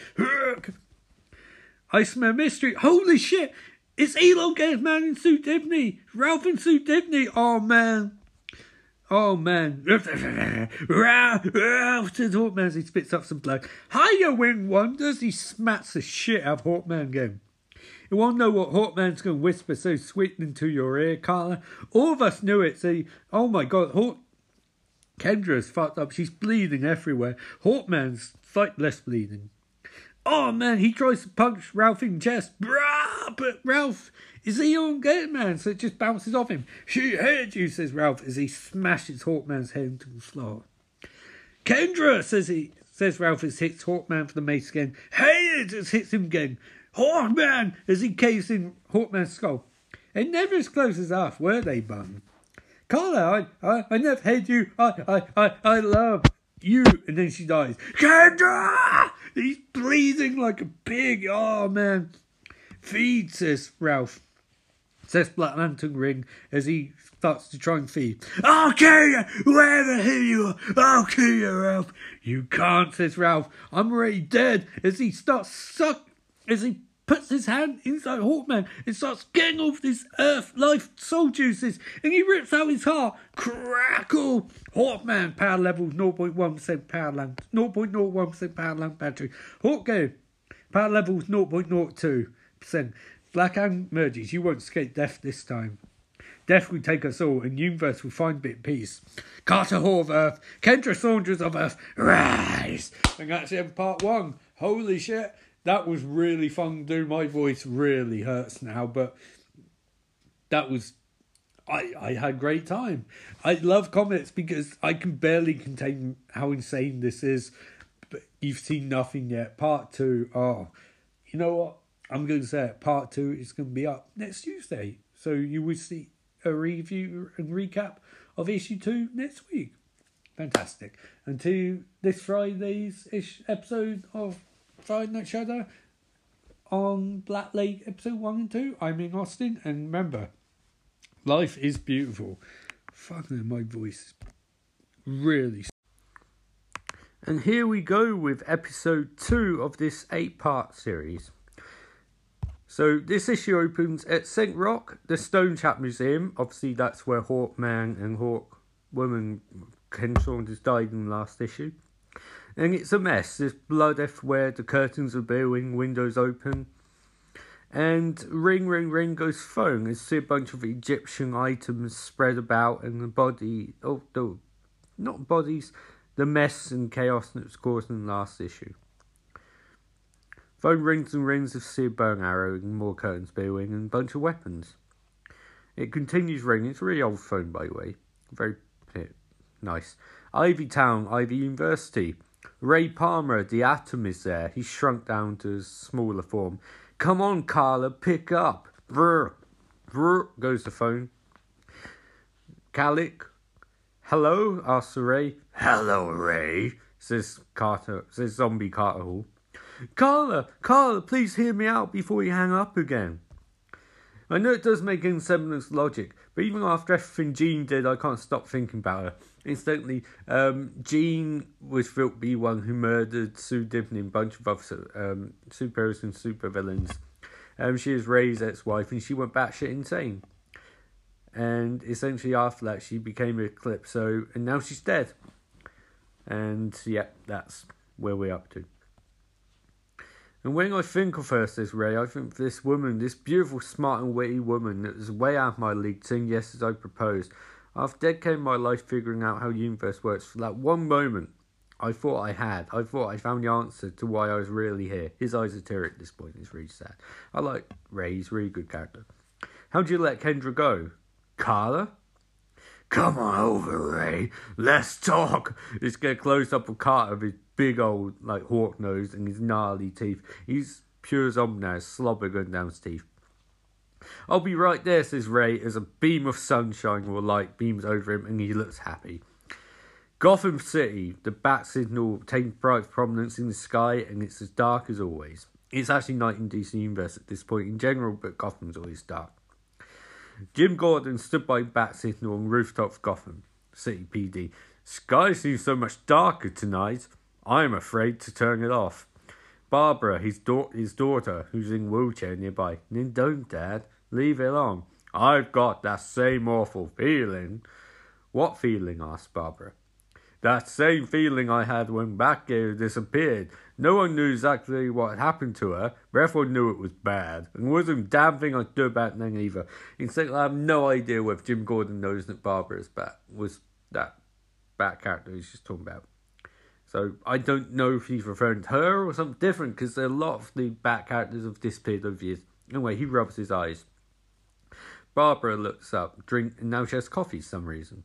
I smell mystery. Holy shit! It's elongated man in Sue Dibney. Ralph and Sue Dibney. Oh man. Oh man. Ralph, Ralph says Hawkman as he spits up some blood. Hiya, Wing Wonders. He smacks the shit out of Hawkman again. You won't know what Hawkman's going to whisper so sweet into your ear, Carter? All of us knew it. See, oh my god, Hawk. Kendra's fucked up. She's bleeding everywhere. Hawkman's slight less bleeding. Oh man, he tries to punch Ralph in the chest. Brah! But Ralph is he on game, man? So it just bounces off him. She heard you, says Ralph as he smashes Hawkman's head into the floor. Kendra, says he, says Ralph as hits Hawkman for the mace again. Hey, it just hits him again. Oh, Hawkman! As he caves in Hawkman's skull. And never as close as half, were they, Bun? Carter, I, I, I never had you. I, I, I, I love you. And then she dies. Kendra! He's bleeding like a pig. Oh, man. Feed, says Ralph. Says Black Lantern Ring as he starts to try and feed. I'll kill you! Wherever you are, I'll kill you, Ralph. You can't, says Ralph. I'm already dead. As he starts suck, as he puts his hand inside Hawkman and starts getting off this earth life soul juices and he rips out his heart. Crackle! Hawkman power levels 0.1% power lamp, 0.01% power lamp battery. Hawkman power levels 0.02%. Black and merges. You won't escape death this time. Death will take us all, and universe will find bit peace. Carter Hall of Earth, Kendra Saunders of Earth, rise! And that's it, part one. Holy shit that was really fun to do. My voice really hurts now, but that was I I had great time. I love comics because I can barely contain how insane this is. But you've seen nothing yet. Part two, oh, you know what? I'm going to say it. Part two is going to be up next Tuesday, so you will see a review and recap of issue two next week. Fantastic. Until this Friday's ish episode of Friday Night Shadow on Black Lake episode 1 and 2. I'm in Austin, and remember, life is beautiful. Fucking my voice really. And here we go with episode 2 of this 8 part series. So this issue opens at St. Roch, the Stonechat Museum. Obviously, that's where Hawkman and Hawk Woman Ken Saunders died in the last issue. And it's a mess. There's blood everywhere, the curtains are billowing, windows open. And ring, ring, ring goes phone. I see a bunch of Egyptian items spread about, and the body, oh, the, not bodies, the mess and chaos that was caused in the last issue. Phone rings and rings of see a bone arrow and more curtains billowing and a bunch of weapons. It continues ringing. It's a really old phone, by the way. Very nice. Ivy Town, Ivy University. Ray Palmer, the atom, is there. He's shrunk down to his smaller form. Come on, Carter, pick up. Brr, brr, goes the phone. Calic. Hello, asks Ray. Hello, Ray, says Carter, says Zombie Carter Hall. Carter, Carter, please hear me out before you hang up again. I know it does make in semblance logic, but even after everything Jean did, I can't stop thinking about her. Incidentally, um, Jean was felt to be one who murdered Sue Dibney and a bunch of other um, superheroes and supervillains. Um, she is Ray's ex-wife, and she went batshit insane. And essentially, after that, she became a Eclipso, and now she's dead. And yeah, that's where we're up to. And when I think of her, says Ray, I think this woman, this beautiful, smart, and witty woman that was way out of my league, saying yes as I proposed. After dedicating my life figuring out how the universe works, for that one moment, I thought I had. I thought I found the answer to why I was really here. His eyes are teary at this point. It's really sad. I like Ray. He's a really good character. How'd you let Kendra go? Carter? Come on over, Ray. Let's talk. Let's get close up of Carter with his big old like hawk nose and his gnarly teeth. He's pure zombie now, slobber going down his teeth. I'll be right there, says Ray, as a beam of sunshine or light beams over him and he looks happy. Gotham City, the bat signal takes bright prominence in the sky and it's as dark as always. It's actually night in DC Universe at this point in general, but Gotham's always dark. Jim Gordon stood by bat signal on rooftop of Gotham City PD. Sky seems so much darker tonight. I'm afraid to turn it off. Barbara, his, da- his daughter, who's in wheelchair nearby. Then don't, Dad. Leave it alone. I've got that same awful feeling. What feeling? asked Barbara. That same feeling I had when Batgirl disappeared. No one knew exactly what had happened to her, but everyone knew it was bad. And wasn't a damn thing I could do about it either. Instead, I have no idea whether Jim Gordon knows that Barbara is Bat was that Bat character he's just talking about. So I don't know if he's referring to her or something different because a lot of the Bat characters have disappeared over the years. Anyway, he rubs his eyes. Barbara looks up, drink, now she has coffee for some reason.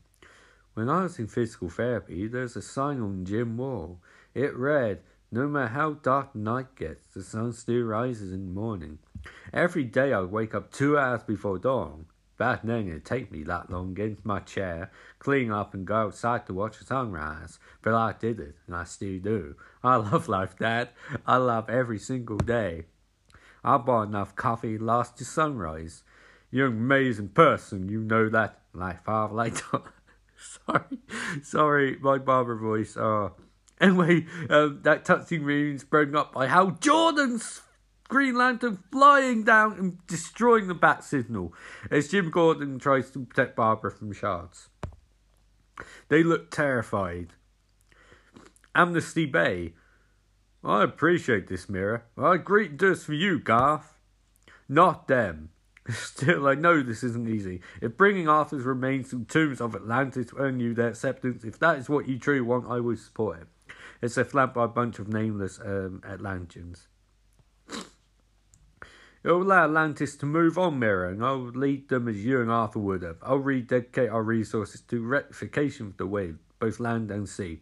When I was in physical therapy, there's a sign on the gym wall. It read, No matter how dark the night gets, the sun still rises in the morning. Every day I wake up two hours before dawn. Back then it'd take me that long get into my chair, clean up, and go outside to watch the sunrise. But I did it, and I still do. I love life, Dad. I love every single day. I bought enough coffee last to sunrise. An amazing person, you know that. Like five later. sorry, sorry, my barber voice. Uh, anyway, um, that touching means broken up by Hal Jordan's Green Lantern flying down and destroying the bat signal as Jim Gordon tries to protect Barbara from shards. They look terrified. Amnesty Bay. I appreciate this, Mera. I greet this for you, Garth. Not them. Still, I know this isn't easy. If bringing Arthur's remains to tombs of Atlantis will earn you their acceptance, if that is what you truly want, I will support it. It's a flanked by a bunch of nameless um, Atlanteans. It will allow Atlantis to move on, Mera, and I'll lead them as you and Arthur would have. I'll rededicate our resources to rectification of the wave, both land and sea.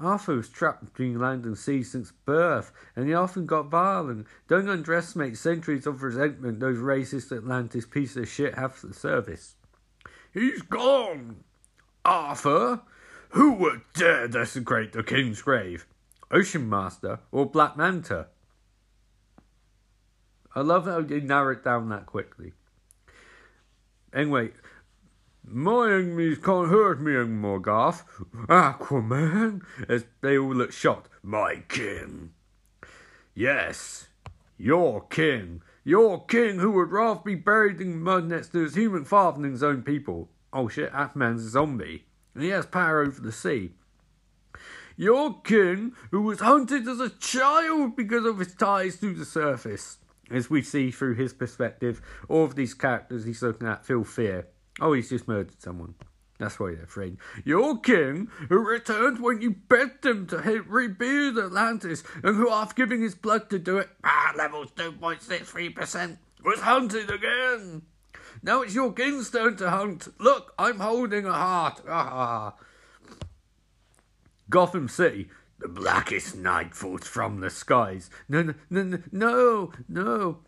Arthur was trapped between land and sea since birth, and he often got violent. Don't underestimate centuries of resentment those racist Atlantis pieces of shit have for the service. He's gone! Arthur? Who would dare desecrate the king's grave? Ocean Master or Black Manta? I love how they narrow it down that quickly. Anyway, my enemies can't hurt me anymore, Garth. Aquaman, as they all look shocked. My king. Yes, your king. Your king who would rather be buried in mud next to his human father than his own people. Oh shit, Aquaman's a zombie. And he has power over the sea. Your king who was hunted as a child because of his ties to the surface. As we see through his perspective, all of these characters he's looking at feel fear Oh, he's just murdered someone. That's why they're afraid. Your king, who returned when you begged him to rebuild Atlantis, and who, after giving his blood to do it, ah, levels 2.63%, was hunted again. Now it's your king's turn to hunt. Look, I'm holding a heart. Ah. Gotham City. The blackest night falls from the skies. No, no, no, no, no.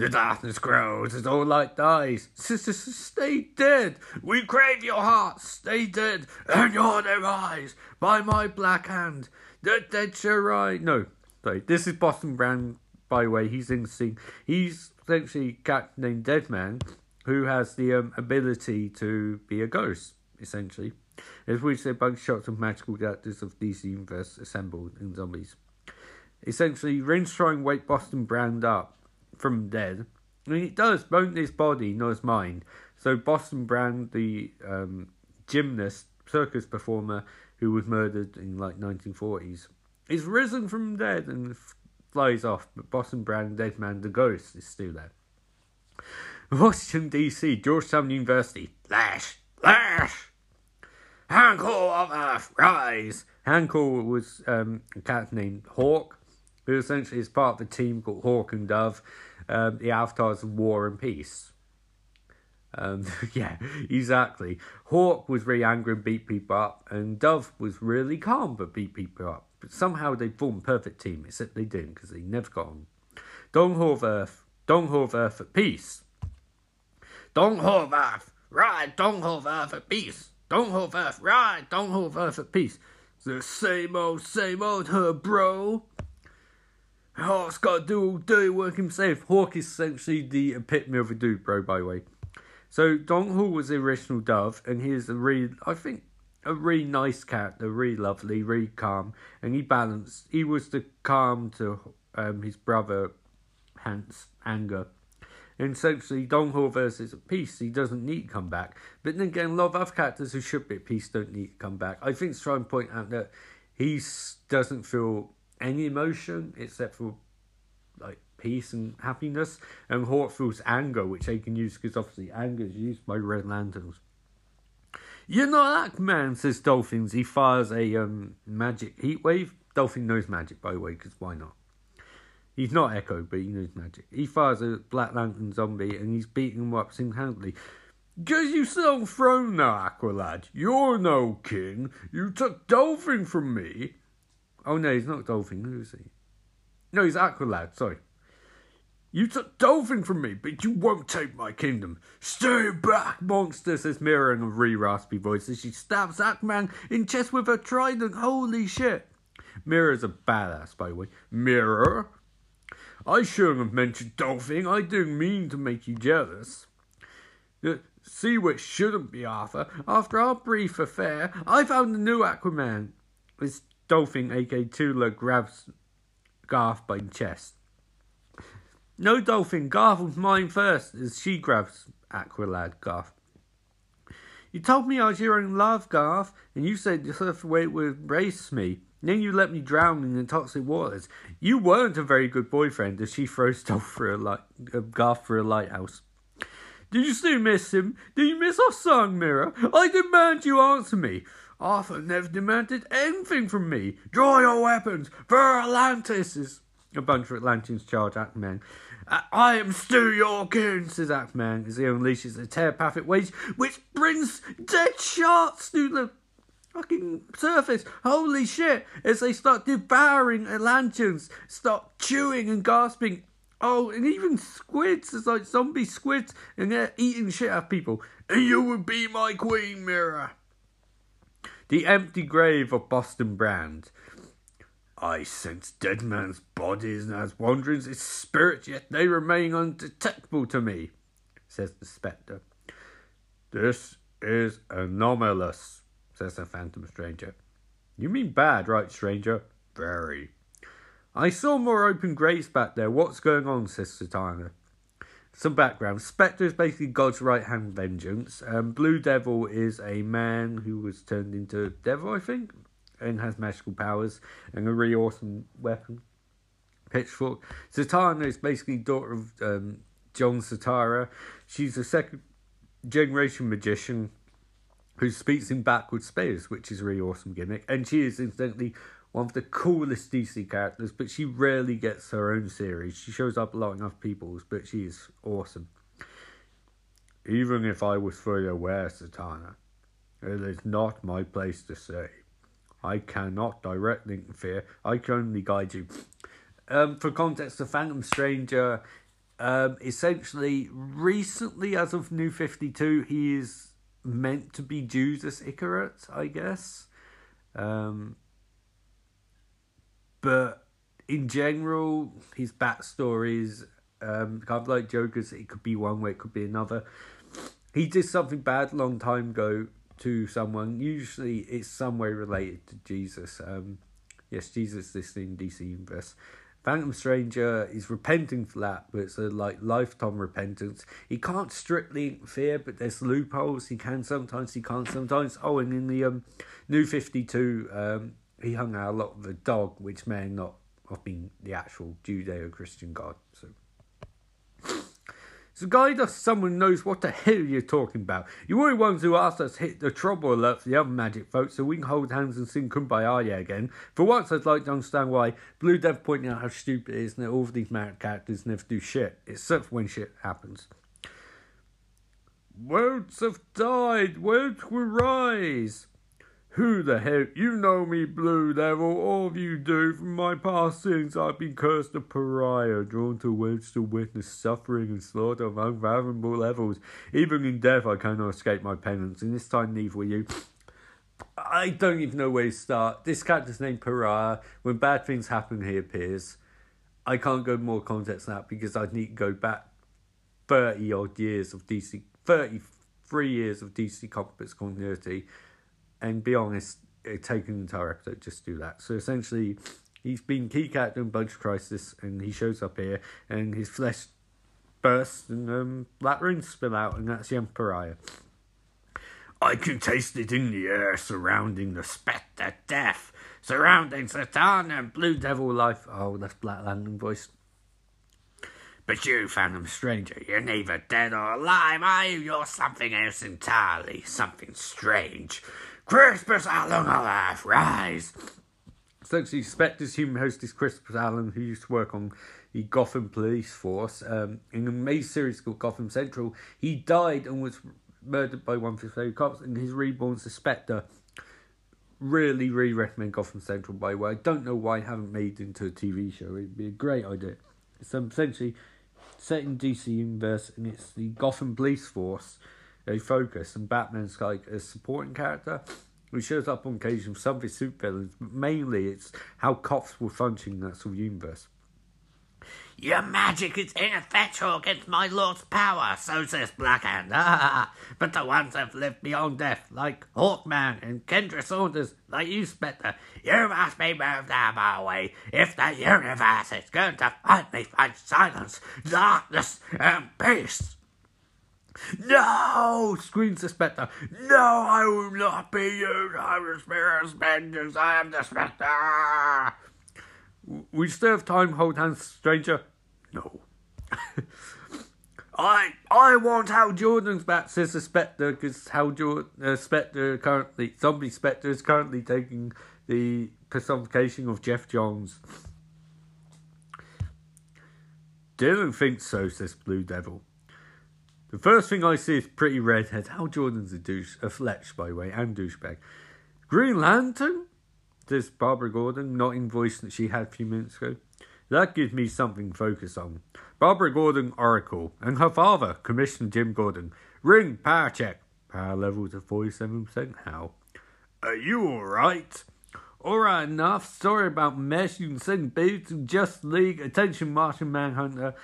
The darkness grows as all light dies. Stay dead. We crave your heart. Stay dead, and your demise by my black hand. The dead shall rise. No, sorry. This is Boston Brand, by the way. He's in the scene. He's essentially a cat named Deadman, who has the um, ability to be a ghost, essentially. As we say, bunch shots of magical characters of DC Universe assembled in zombies. Essentially, Rin's trying to wake Boston Brand up from dead. I mean, it does bone his body, not his mind. So Boston Brand, the um, gymnast, circus performer who was murdered in like 1940s, is risen from dead and flies off. But Boston Brand, dead man, the ghost, is still there. Washington D.C., Georgetown University, Flash, Flash. Hank Hall of Earth, rise! Hank Hall was um, a cat named Hawk, who essentially is part of the team called Hawk and Dove, um, the avatars of war and peace. Um, yeah, exactly. Hawk was very angry and beat people up, and Dove was really calm but beat people up. But somehow they formed perfect team, except they didn't because they never got on. Dong Horvath, Dong Horvath at peace. Dong Horvath, right, Dong Horvath at peace. Dong Horvath, right, Dong Horvath at peace. The same old, same old, her bro. Hawk's got to do all dirty work himself. Hawk is essentially the epitome of a dude, bro, by the way. So Don Hall was the original Dove, and he is a really, I think, a really nice character, really lovely, really calm, and he balanced. He was the calm to um, his brother, Hans anger. And essentially, Don Hall versus peace, he doesn't need to come back. But then again, a lot of other characters who should be at peace don't need to come back. I think to try and point out that he doesn't feel any emotion except for like peace and happiness, and Hawk feels anger, which they can use because obviously anger is used by Red Lanterns. You're not that man, says Dolphins. He fires a um, magic heat wave. Dolphin knows magic, by the way, because why not? He's not Echo, but he knows magic. He fires a Black Lantern zombie and he's beating him up single handedly. Because you still on throne now, Aqualad. You're no king. You took Dolphin from me. Oh no, he's not Dolphin. Who is he? No, he's Aqualad. Sorry. You took Dolphin from me, but you won't take my kingdom. Stay back, monster, says Mera in a re raspy voice as she stabs Aquaman in chest with her trident. Holy shit. Mera's a badass, by the way. Mera? I shouldn't have mentioned Dolphin. I didn't mean to make you jealous. Uh, see what shouldn't be, Arthur. After our brief affair, I found a new Aquaman. This Dolphin, aka Tula, grabs Garth by the chest. No, Dolphin, Garth was mine first, as she grabs Aqualad, Garth. You told me I was your own love, Garth, and you said the way it would race me. Then you let me drown in the toxic waters. You weren't a very good boyfriend, as she throws Dolph for a light, uh, Garth for a lighthouse. Did you still miss him? Did you miss our song, Mera? I demand you answer me. Arthur never demanded anything from me. Draw your weapons, for Atlantis! A bunch of Atlanteans charge Aquaman. Uh, I am still your king, says Aquaman as he unleashes a telepathic wave which brings dead sharks to the fucking surface. Holy shit! As they start devouring Atlanteans, start chewing and gasping. Oh, and even squids, it's like zombie squids, and they're eating shit out of people. And you would be my queen, Mera. The empty grave of Boston Brand. I sense dead man's bodies and as wanderings his spirit, yet they remain undetectable to me, says the spectre. This is anomalous, says the phantom stranger. You mean bad, right, stranger? Very. I saw more open graves back there. What's going on? says Zatanna. Some background. Spectre is basically God's right hand vengeance. Um, Blue Devil is a man who was turned into devil, I think and has magical powers and a really awesome weapon. Pitchfork. Zatanna is basically daughter of um, John Zatara. She's a second generation magician who speaks in backwards space, which is a really awesome gimmick. And she is incidentally one of the coolest DC characters, but she rarely gets her own series. She shows up a lot in other people's, but she is awesome. Even if I was fully aware, Zatanna, it is not my place to say. I cannot directly interfere. I can only guide you. Um, for context, the Phantom Stranger, um, essentially, recently, as of New 52, he is meant to be Judas Iscariot, I guess. Um, but in general, his backstories, um, kind of like Joker's, it could be one way, it could be another. He did something bad a long time ago to someone. Usually, it's some way related to Jesus. Um, yes, Jesus is in DC universe. Phantom Stranger is repenting for that, but it's a like lifetime repentance. He can't strictly interfere, but there's loopholes. He can sometimes, he can't sometimes. Oh, and in the um, New Fifty Two, um, he hung out a lot with a dog, which may not have been the actual Judeo Christian God. So so guide us someone knows what the hell you're talking about. You were the ones who asked us hit the trouble alert for the other magic folks so we can hold hands and sing Kumbaya again. For once I'd like to understand why Blue Dev pointing out how stupid it is and that all of these magic characters never do shit, except when shit happens. Won't have died, won't we rise? Who the hell? You know me, Blue Devil, all of you do. From my past sins, I've been cursed a pariah, drawn to whence to witness suffering and slaughter of unfathomable levels. Even in death, I cannot escape my penance, and this time neither will you. I don't even know where to start. This character's named Pariah. When bad things happen, he appears. I can't go more context than that because I'd need to go back 30 odd years of DC, 33 years of DC Comics continuity and be honest, it taken an entire episode just do that. So essentially, he's been key character in Bunch Crisis, and he shows up here, and his flesh bursts, and um, runes spill out, and that's the Pariah. I can taste it in the air surrounding the spectre death, surrounding Satan and Blue Devil life. Oh, that's Black Lantern voice. But you, Phantom Stranger, you're neither dead or alive, are you? You're something else entirely, something strange. Crispus Allen alive, rise! Essentially, Spectre's human host is Crispus Allen, who used to work on the Gotham Police Force. Um, in a main series called Gotham Central, he died and was murdered by one of his favorite cops, and his reborn Spectre. Really, really recommend Gotham Central, by the way. I don't know why I haven't made it into a TV show. It'd be a great idea. It's um, essentially set in DC Universe, and it's the Gotham Police Force a focus, and Batman's like a supporting character who shows up on occasion with some of his supervillains, but mainly it's how cops will function in that sort of universe. Your magic is ineffectual against my lord's power, so says Blackhand. Ah, but the ones that have lived beyond death, like Hawkman and Kendra Saunders, like you, Spectre, you must be moved out of way if the universe is going to finally find silence, darkness, and peace. No! screams the spectre. No, I will not be used. I am the spirit's vengeance. I am the spectre. We still have time, hold hands, stranger. No. I I want Hal Jordan's back, says the Spectre, because Hal Jordan, uh, Spectre currently, Zombie Spectre is currently taking the personification of Geoff Johns. Dylan thinks so, says Blue Devil. The first thing I see is Pretty Redhead. Hal Jordan's a douche, a fletch, by the way, and douchebag. Green Lantern? This Barbara Gordon, not in voice that she had a few minutes ago. That gives me something to focus on. Barbara Gordon, Oracle, and her father, Commissioner Jim Gordon. Ring, power check. Power level to 47%. How? Are you alright? Alright enough. Sorry about mess. You can send boots Just League. Attention, Martian Manhunter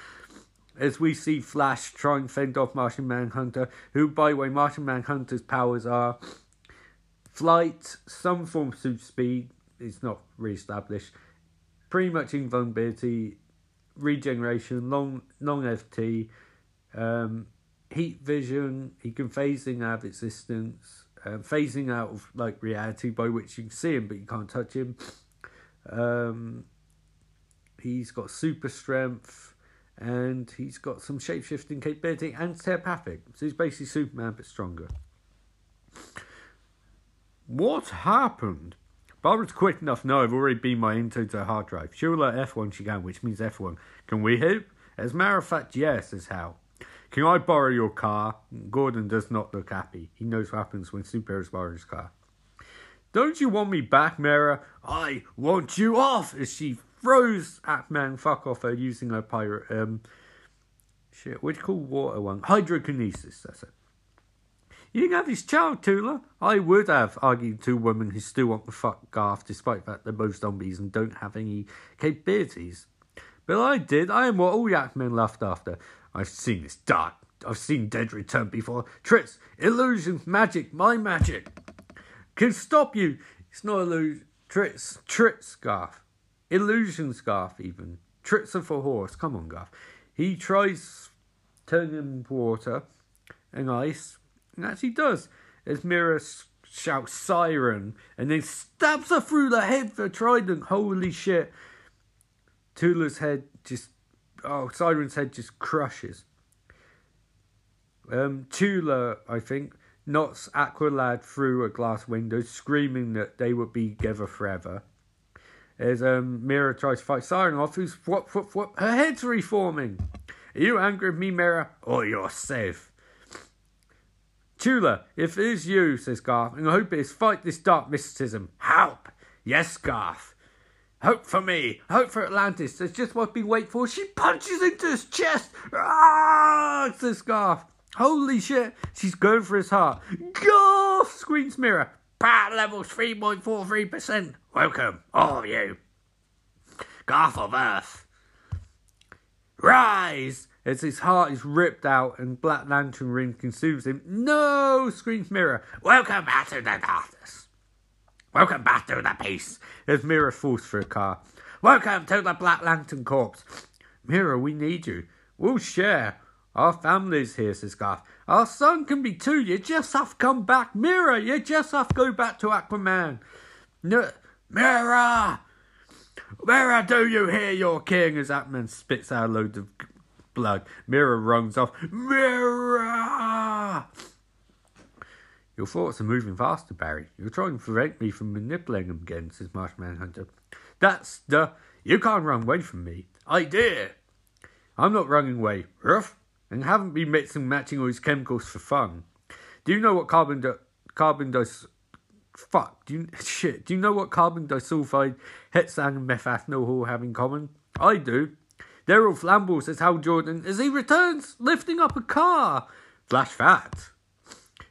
as we see Flash try and fend off Martian Manhunter, who, by the way, Martian Manhunter's powers are flight, some form of super speed, it's not re-established, pretty much invulnerability, regeneration, long long FT, um, heat vision, he can phasing out of existence, uh, phasing out of like reality by which you can see him but you can't touch him. Um, he's got super strength and he's got some shape shifting capability and telepathic. So he's basically Superman but stronger. What happened? Barbara's quick enough. No, I've already been my intro to hard drive. She'll let F1 she can, which means F1. Can we help? As a matter of fact, yes, is Hal. Can I borrow your car? Gordon does not look happy. He knows what happens when superheroes borrow his car. Don't you want me back, Mera? I want you off! As she throws at man fuck off her using her pirate um shit, what do you call water one? Hydrokinesis, that's it. You can have his child, Tula. I would have, argued two women who still want to fuck Garth despite that they're both zombies and don't have any capabilities. But I did. I am what all yak men laughed after. I've seen this dark. I've seen dead return before. Tricks, illusions, magic, my magic. Can stop you. It's not illusion. Tricks, tricks, Garth. Illusion Scarf, even. Tricks of a horse. Come on, Garth. He tries turning water and ice, and actually does. As Mera shouts siren and then stabs her through the head for trident. Holy shit. Tula's head just. Oh, Siren's head just crushes. Um, Tula, I think, knocks Aqualad through a glass window, screaming that they would be together forever as um, Mera tries to fight Siren off, who's whoop, whoop, whoop, her head's reforming. Are you angry with me, Mera, or you're safe. Tula, if it is you, says Garth, and I hope it is fight this dark mysticism. Help! Yes, Garth. Hope for me. Hope for Atlantis. That's just what I've been waiting for. She punches into his chest. Ah, says Garth. Holy shit, she's going for his heart. Garth, screams Mera. Power levels 3.43%. Welcome, all of you. Garth of Earth. Rise! As his heart is ripped out and Black Lantern Ring consumes him. No! screams Mera. Welcome back to the darkness. Welcome back to the peace. As Mera falls for a car. Welcome to the Black Lantern Corps. Mera, we need you. We'll share. Our family's here, says Garth. Our son can be too. You just have come back. Mera, you just have go back to Aquaman. No, Mera! Mera, do you hear your king? As Aquaman spits out a load of blood. Mera runs off. Mera! Your thoughts are moving faster, Barry. You're trying to prevent me from manipulating them again, says Martian Manhunter. That's the. You can't run away from me. I dare. I'm not running away. Ruff and haven't been mixing matching all these chemicals for fun. Do you know what carbon di- carbon dis fuck do you shit do you know what carbon disulfide, hexane, and methanol all have in common? I do. They're all flammable, says Hal Jordan as he returns lifting up a car. Flash fat.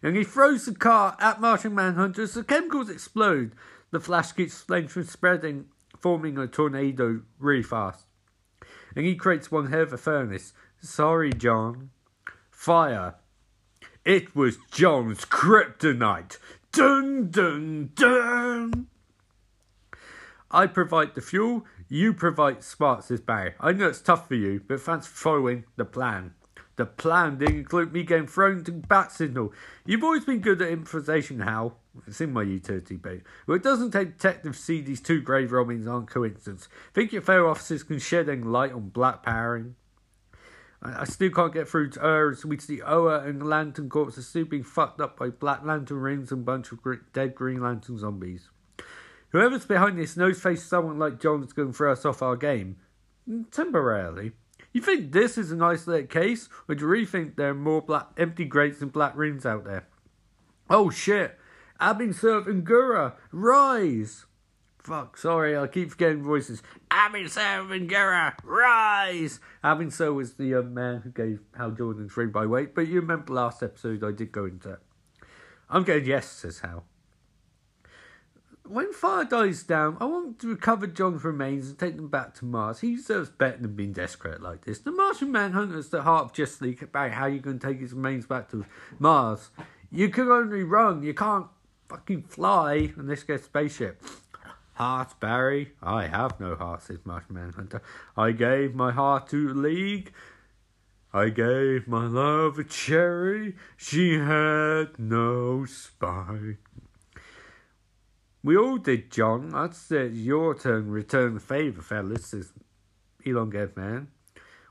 And he throws the car at Martian Manhunter as the chemicals explode. The flash keeps flames from spreading, forming a tornado really fast. And he creates one hell of a furnace Sorry, John. Fire. It was John's kryptonite. Dun dun dun. I provide the fuel, you provide sparks, says Barry. I know it's tough for you, but thanks for following the plan. The plan didn't include me getting thrown to bat signal. You've always been good at improvisation, Hal. It's in my utility belt. Well, it doesn't take detectives to see these two grave robbings aren't coincidence. Think your fellow officers can shed any light on black powering? I, I still can't get through to her, we see Oa and the Lantern Corps are still being fucked up by Black Lantern rings and bunch of dead Green Lantern zombies. Whoever's behind this knows face someone like John's going to throw us off our game. Mm, temporarily. You think this is an isolated case, or do you really think there are more black empty grates and black rings out there? Oh shit! Abin Sur and Gura, rise! Fuck, sorry, I keep forgetting voices. Abin and Gura, rise! Abin was the uh, man who gave Hal Jordan three by weight, but you remember last episode I did go into. I'm going, yes, says Hal. When fire dies down, I want to recover John's remains and take them back to Mars. He deserves better than being desperate like this. The Martian Manhunter is the heart of Justice League about how you're going to take his remains back to Mars. You can only run, you can't fucking fly in this guy's spaceship. Heart, Barry? I have no heart, says Martian Manhunter. I gave my heart to League. I gave my love a cherry. She had no spine. We all did, John. I'd say your turn. Return the favour, fellas, says Elongated Man.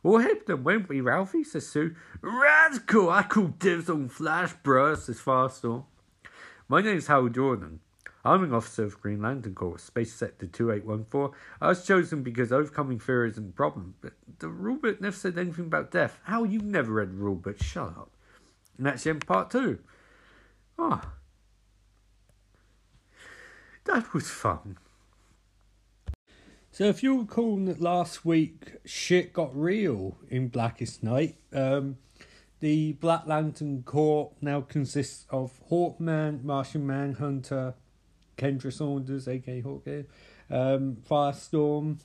We'll help them, won't we, Ralphie? says Sue. Radical! I call dibs on Flash, bruh, says Firestorm. My name's Hal Jordan. I'm an officer of Green Lantern Corps, Space Sector 2814. I was chosen because overcoming fear isn't a problem, but the rulebook never said anything about death. How you never read the rulebook? Shut up. And that's the end part two. Ah. Oh. That was fun. So if you recall last week shit got real in Blackest Night, um, the Black Lantern Corps now consists of Hawkman, Martian Manhunter, Kendra Saunders, aka Hawkgirl, um, Firestorm,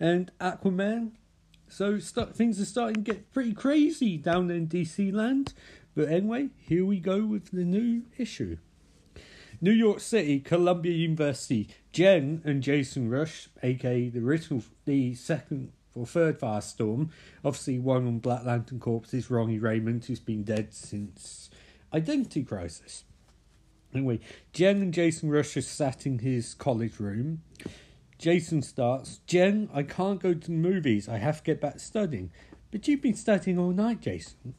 and Aquaman. So start, things are starting to get pretty crazy down in DC land. But anyway, here we go with the new issue. New York City, Columbia University, Jen and Jason Rusch, aka the original, the second or third Firestorm, obviously one on Black Lantern Corps is Ronnie Raymond, who's been dead since Identity Crisis. Anyway, Jen and Jason Rusch are sat in his college room. Jason starts, Jen, I can't go to the movies. I have to get back studying. But you've been studying all night, Jason.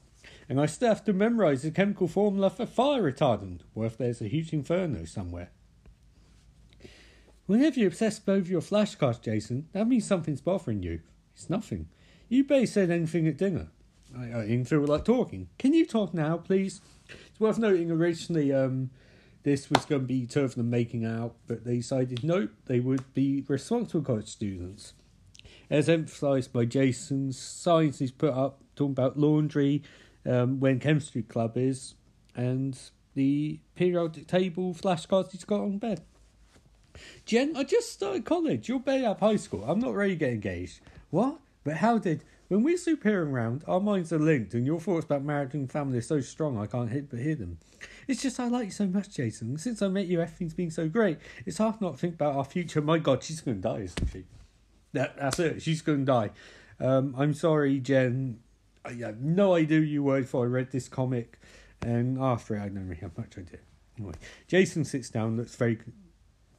And I still have to memorize the chemical formula for fire retardant, or if there's a huge inferno somewhere. Whenever you're obsessed over your flashcards, Jason, that means something's bothering you. It's nothing. You barely said anything at dinner. I, I didn't feel like talking. Can you talk now, please? It's worth noting originally um, this was going to be two of them making out, but they decided nope, they would be responsible college students. As emphasised by Jason's signs he's put up talking about laundry, um, when chemistry club is, and the periodic table flashcards he's got on bed. Jen, I just started college. You're better up high school. I'm not ready to get engaged. What? But how did when we're superheroing around, our minds are linked, and your thoughts about marriage and family are so strong I can't hit but hear them. It's just I like you so much, Jason. Since I met you, everything's been so great. It's hard not to think about our future. My God, she's going to die, isn't she? That, that's it. She's going to die. Um, I'm sorry, Jen. I have no idea you were before I read this comic, and after it, I don't really have much idea. Anyway, Jason sits down, looks very.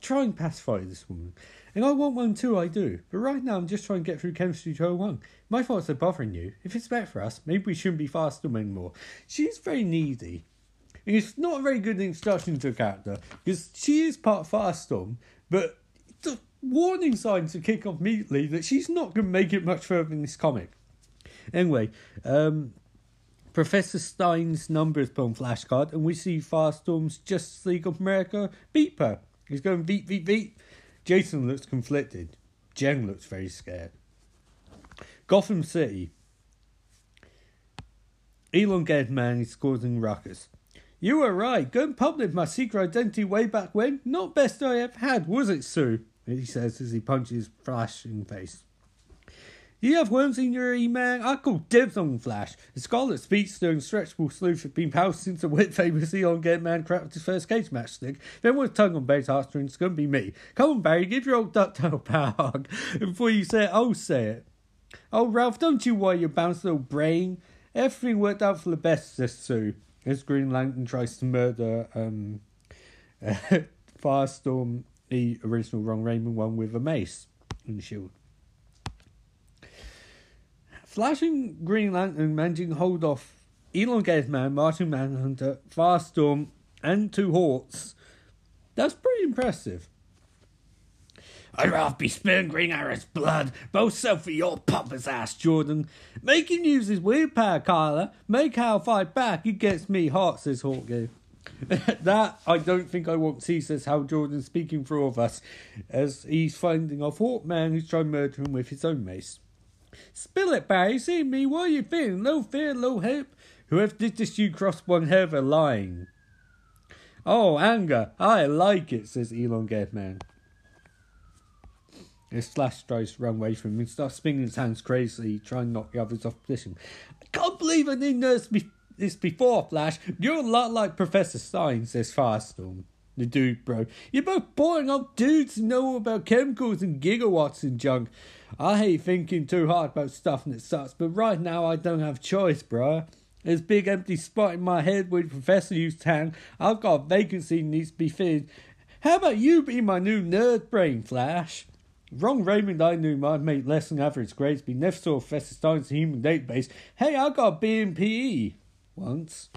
Try and pacify this woman. And I want one too, I do. But right now I'm just trying to get through Chemistry 201. My thoughts are bothering you. If it's better for us, maybe we shouldn't be fasting anymore. She's very needy. It's not a very good introduction to a character, because she is part Firestorm, but the warning signs to kick off immediately that she's not going to make it much further in this comic. Anyway, um, Professor Stein's number is put on flashcard, and we see Firestorm's Justice League of America beeper. He's going beep, beep, beep. Jason looks conflicted. Jen looks very scared. Gotham City. Elongated man is causing ruckus. You were right. Going public my secret identity way back when? Not best I ever had, was it, Sue? He says as he punches Flash in the face. You have worms in your email? I call dibs on Flash. The Scarlet Speedster and Stretchable Sleuth have been pals since the wit on Elongated Man cracked his first cage match stick. If anyone's tongue on Barry's heartstrings, it's going to be me. Come on, Barry, give your old ducktail power hug. Before you say it, I'll say it. Oh, Ralph, don't you worry your bounced little brain. Everything worked out for the best, says Sue. As Green Lantern tries to murder um, Firestorm, the original Ron Raymond one with a mace and shield. Flashing Green Lantern managing hold off Elongated Man, Martian Manhunter, Firestorm, and two Hawks. That's pretty impressive. I'd rather be spilling Green Arrow's blood, both so for your pompous ass, Jordan. Make him use his weird power, Kyler. Make Hal fight back. It gets me hot, says Hawkgirl. that I don't think I want to see, says Hal Jordan, speaking for all of us, as he's finding off Hawkman who's trying to murder him with his own mace. Spill it, Barry. See me. What are you feeling? No fear, no hope. Whoever did this, you crossed one hell of a line. Oh, anger. I like it, says Elongated Man. Flash tries to run away from him and starts spinning his hands crazily, trying to knock the others off position. I can't believe I didn't this, be- this before, Flash. You're a lot like Professor Stein, says Firestorm. The dude, bro. You're both boring old dudes who know about chemicals and gigawatts and junk. I hate thinking too hard about stuff that sucks, but right now I don't have choice, bro. There's big empty spot in my head where professor used to hang. I've got a vacancy needs to be filled. How about you be my new nerd brain, Flash? Ron Raymond I knew might make less than average grades, but never saw Professor Stein's human database. Hey, I got a in PE once.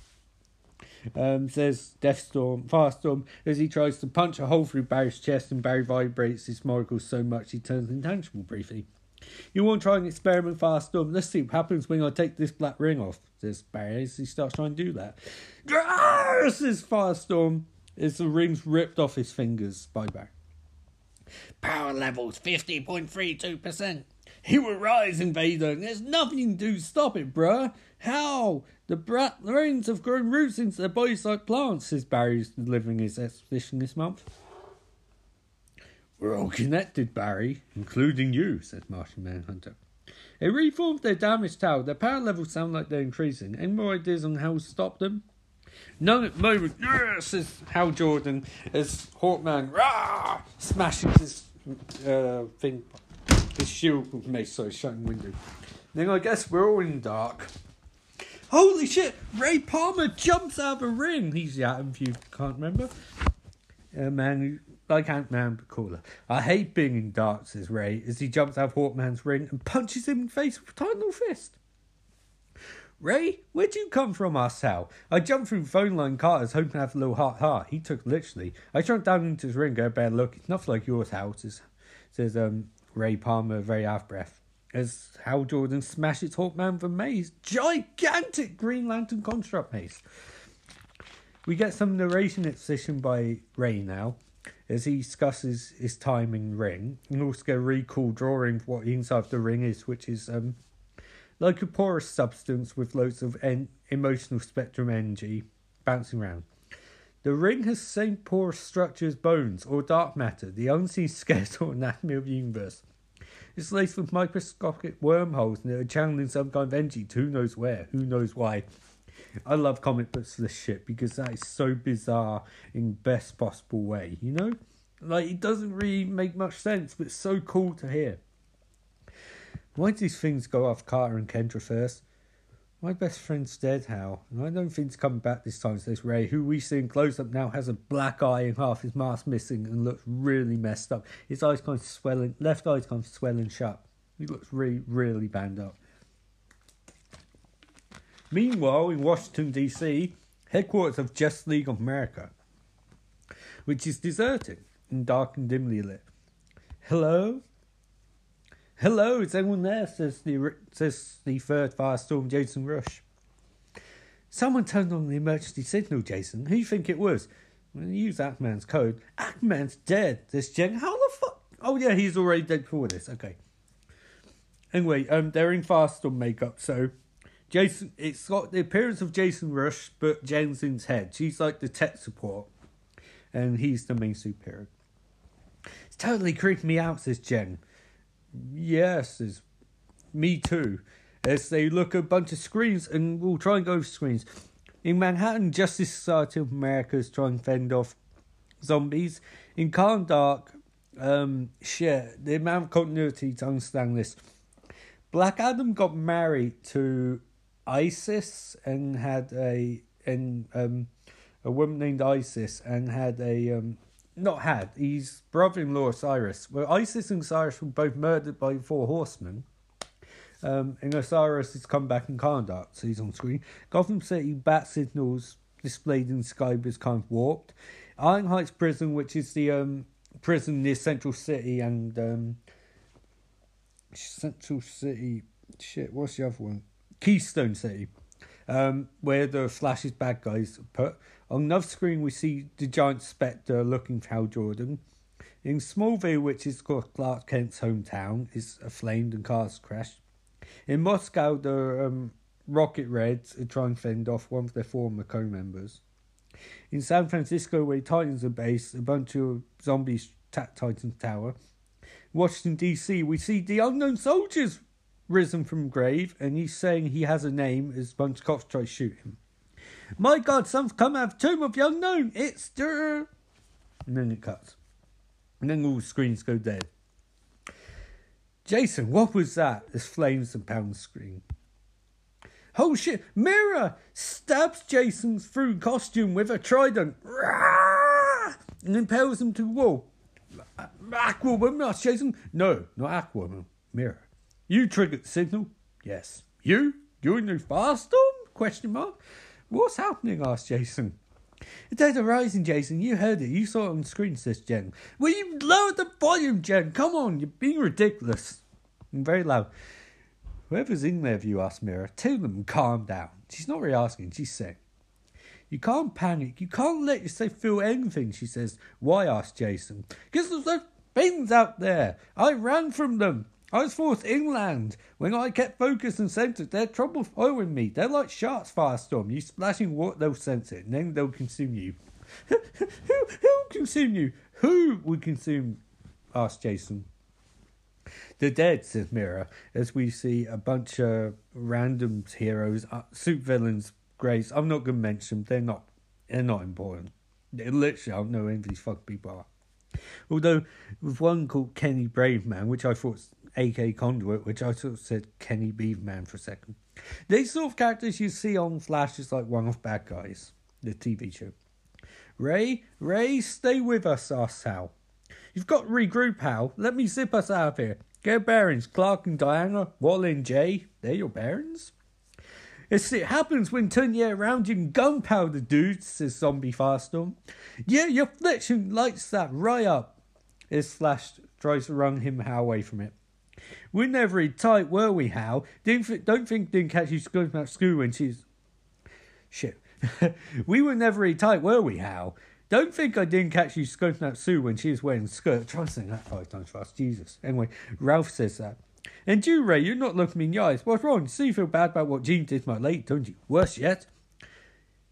Um, says Deathstorm, Firestorm, as he tries to punch a hole through Barry's chest and Barry vibrates his molecule so much he turns intangible briefly. You want to try an experiment, Firestorm? Let's see what happens when I take this black ring off, says Barry as he starts trying to do that. Grrr, says Firestorm as the ring's ripped off his fingers by Barry. Power levels 50.32%. He will rise, Invader. There's nothing you can do to stop it, bruh. How? The brat brains have grown roots into their bodies like plants, says Barry, delivering his exposition this month. We're all connected, Barry, including you, says Martian Manhunter. They reformed their damaged tower. Their power levels sound like they're increasing. Any more ideas on how to stop them? The moment. Yes, says Hal Jordan as Hawkman rah, smashes his uh, thing, his shield with mace, so shutting window. Then I guess we're all in dark. Holy shit! Ray Palmer jumps out of a ring. He's the Atom, if you can't remember. A man like Ant Man, but cooler. I hate being in dark, says Ray, as he jumps out of Hawkman's ring and punches him in the face with a tiny fist. Ray, where'd you come from, asked. I jumped through phone line Carter's hoping to have a little heart heart. He took literally. I jumped down into his ring, got a bad look. It's nothing like yours, Hal, says, says um, Ray Palmer, very of breath. As Hal Jordan smashes Hawkman with a maze. Gigantic Green Lantern construct maze. We get some narration exposition by Ray now as he discusses his time in ring and also get a cool drawing of what inside of the ring is, which is um like a porous substance with loads of en- emotional spectrum energy bouncing around. The ring has the same porous structure as bones or dark matter, the unseen skeletal anatomy of the universe. It's laced with microscopic wormholes and are channeling some kind of energy to who knows where, who knows why. I love comic books for this shit because that is so bizarre in best possible way, you know? Like it doesn't really make much sense, but it's so cool to hear. Why do these things go off Carter and Kendra first? My best friend's dead, Hal, and I don't think he's coming back this time, says Ray, who we see in close up now has a black eye and half his mask missing and looks really messed up. His eyes kind of swelling, left eye's kind of swelling shut. He looks really, really banged up. Meanwhile, in Washington, D.C., headquarters of Justice League of America, which is deserted and dark and dimly lit. Hello? Hello, is anyone there? Says the says the third firestorm, Jason Rusch. Someone turned on the emergency signal, Jason. Who do you think it was? Use Aquaman's code. Aquaman's dead. This Jen. How the fuck? Oh yeah, he's already dead before this. Okay. Anyway, um, they're in firestorm makeup, so Jason. It's got the appearance of Jason Rusch, but Jen's Jensen's head. She's like the tech support, and he's the main superhero. It's totally creeping me out, says Jen. Yes, is me too. As they look at a bunch of screens, and we'll try and go over screens. In Manhattan, Justice Society of America is trying to fend off zombies. In Kahndaq, um, shit, the amount of continuity to understand this. Black Adam got married to Isis and had a and um a woman named Isis and had a um not had. He's brother-in-law Osiris. Well, Isis and Osiris were both murdered by four horsemen. Um, and Osiris has come back in Kahndaq, so he's on screen. Gotham City bat signals displayed in sky was kind of warped. Iron Heights Prison, which is the um, prison near Central City and um, Central City. Shit, what's the other one? Keystone City, um, where the Flash's bad guys put. On another screen, we see the giant spectre looking for Hal Jordan. In Smallville, which is Clark Kent's hometown, is aflamed and cars crashed. In Moscow, the um, Rocket Reds are trying to fend off one of their former co-members. In San Francisco, where Titans are based, a bunch of zombies attack Titan's tower. Washington D.C., we see the unknown soldiers risen from grave, and he's saying he has a name as a bunch of cops try to shoot him. My God, some's come out of Tomb of the Unknown. It's the. And then it cuts. And then all the screens go dead. Jason, what was that? As flames and pounds screen. Oh shit! Mera stabs Jason through costume with a trident and impales him to the wall. Aquawoman, not Jason. No, not Aquawoman. Mera. You triggered the signal. Yes. You? You in the firestorm? Um, question mark. What's happening? asked Jason. Dead are rising, Jason. You heard it. You saw it on screen, says Jen. Will you lower the volume, Jen? Come on, you're being ridiculous. And very loud. Whoever's in there, if you ask Mera, tell them calm down. She's not really asking, she's saying. You can't panic. You can't let yourself feel anything, she says. Why? asked Jason. Because there's those things out there. I ran from them. I was forced inland. When I kept focused and centered, they're trouble following me. They're like sharks, Firestorm. You splashing water, they'll sense it, and then they'll consume you. who, who will consume you? Who would consume? asked Jason. The dead, says Mera, as we see a bunch of random heroes, uh, villains, greys. I'm not going to mention them. They're not. They're not important. They're literally, I don't know who these fuck people are. Although, with one called Kenny Braverman, which I thought AK Conduit, which I sort of said Kenny Beaverman for a second. These sort of characters you see on Flash is like one of bad guys, the TV show. Ray, Ray, stay with us, asked Hal. You've got to regroup, Hal. Let me zip us out of here. Get bearings, Clark and Diana, Wally and Jay. They're your bearings? It's, it happens when turn your around in gunpowder, dude, says Zombie Firestorm. Yeah, your affliction lights that right up. As Flash tries to run him away from it. We're never really tight, were we, Hal? Didn't th- don't think didn't catch you going about school when she's shit. we were never really tight, were we, Hal? Don't think I didn't catch you scoping out Sue when she was wearing a skirt. Try saying that five times fast. Jesus. Anyway, Ralph says that. And you, Ray, you're not looking me in the eyes. What's wrong? You feel bad about what Jean did to my late, don't you? Worse yet.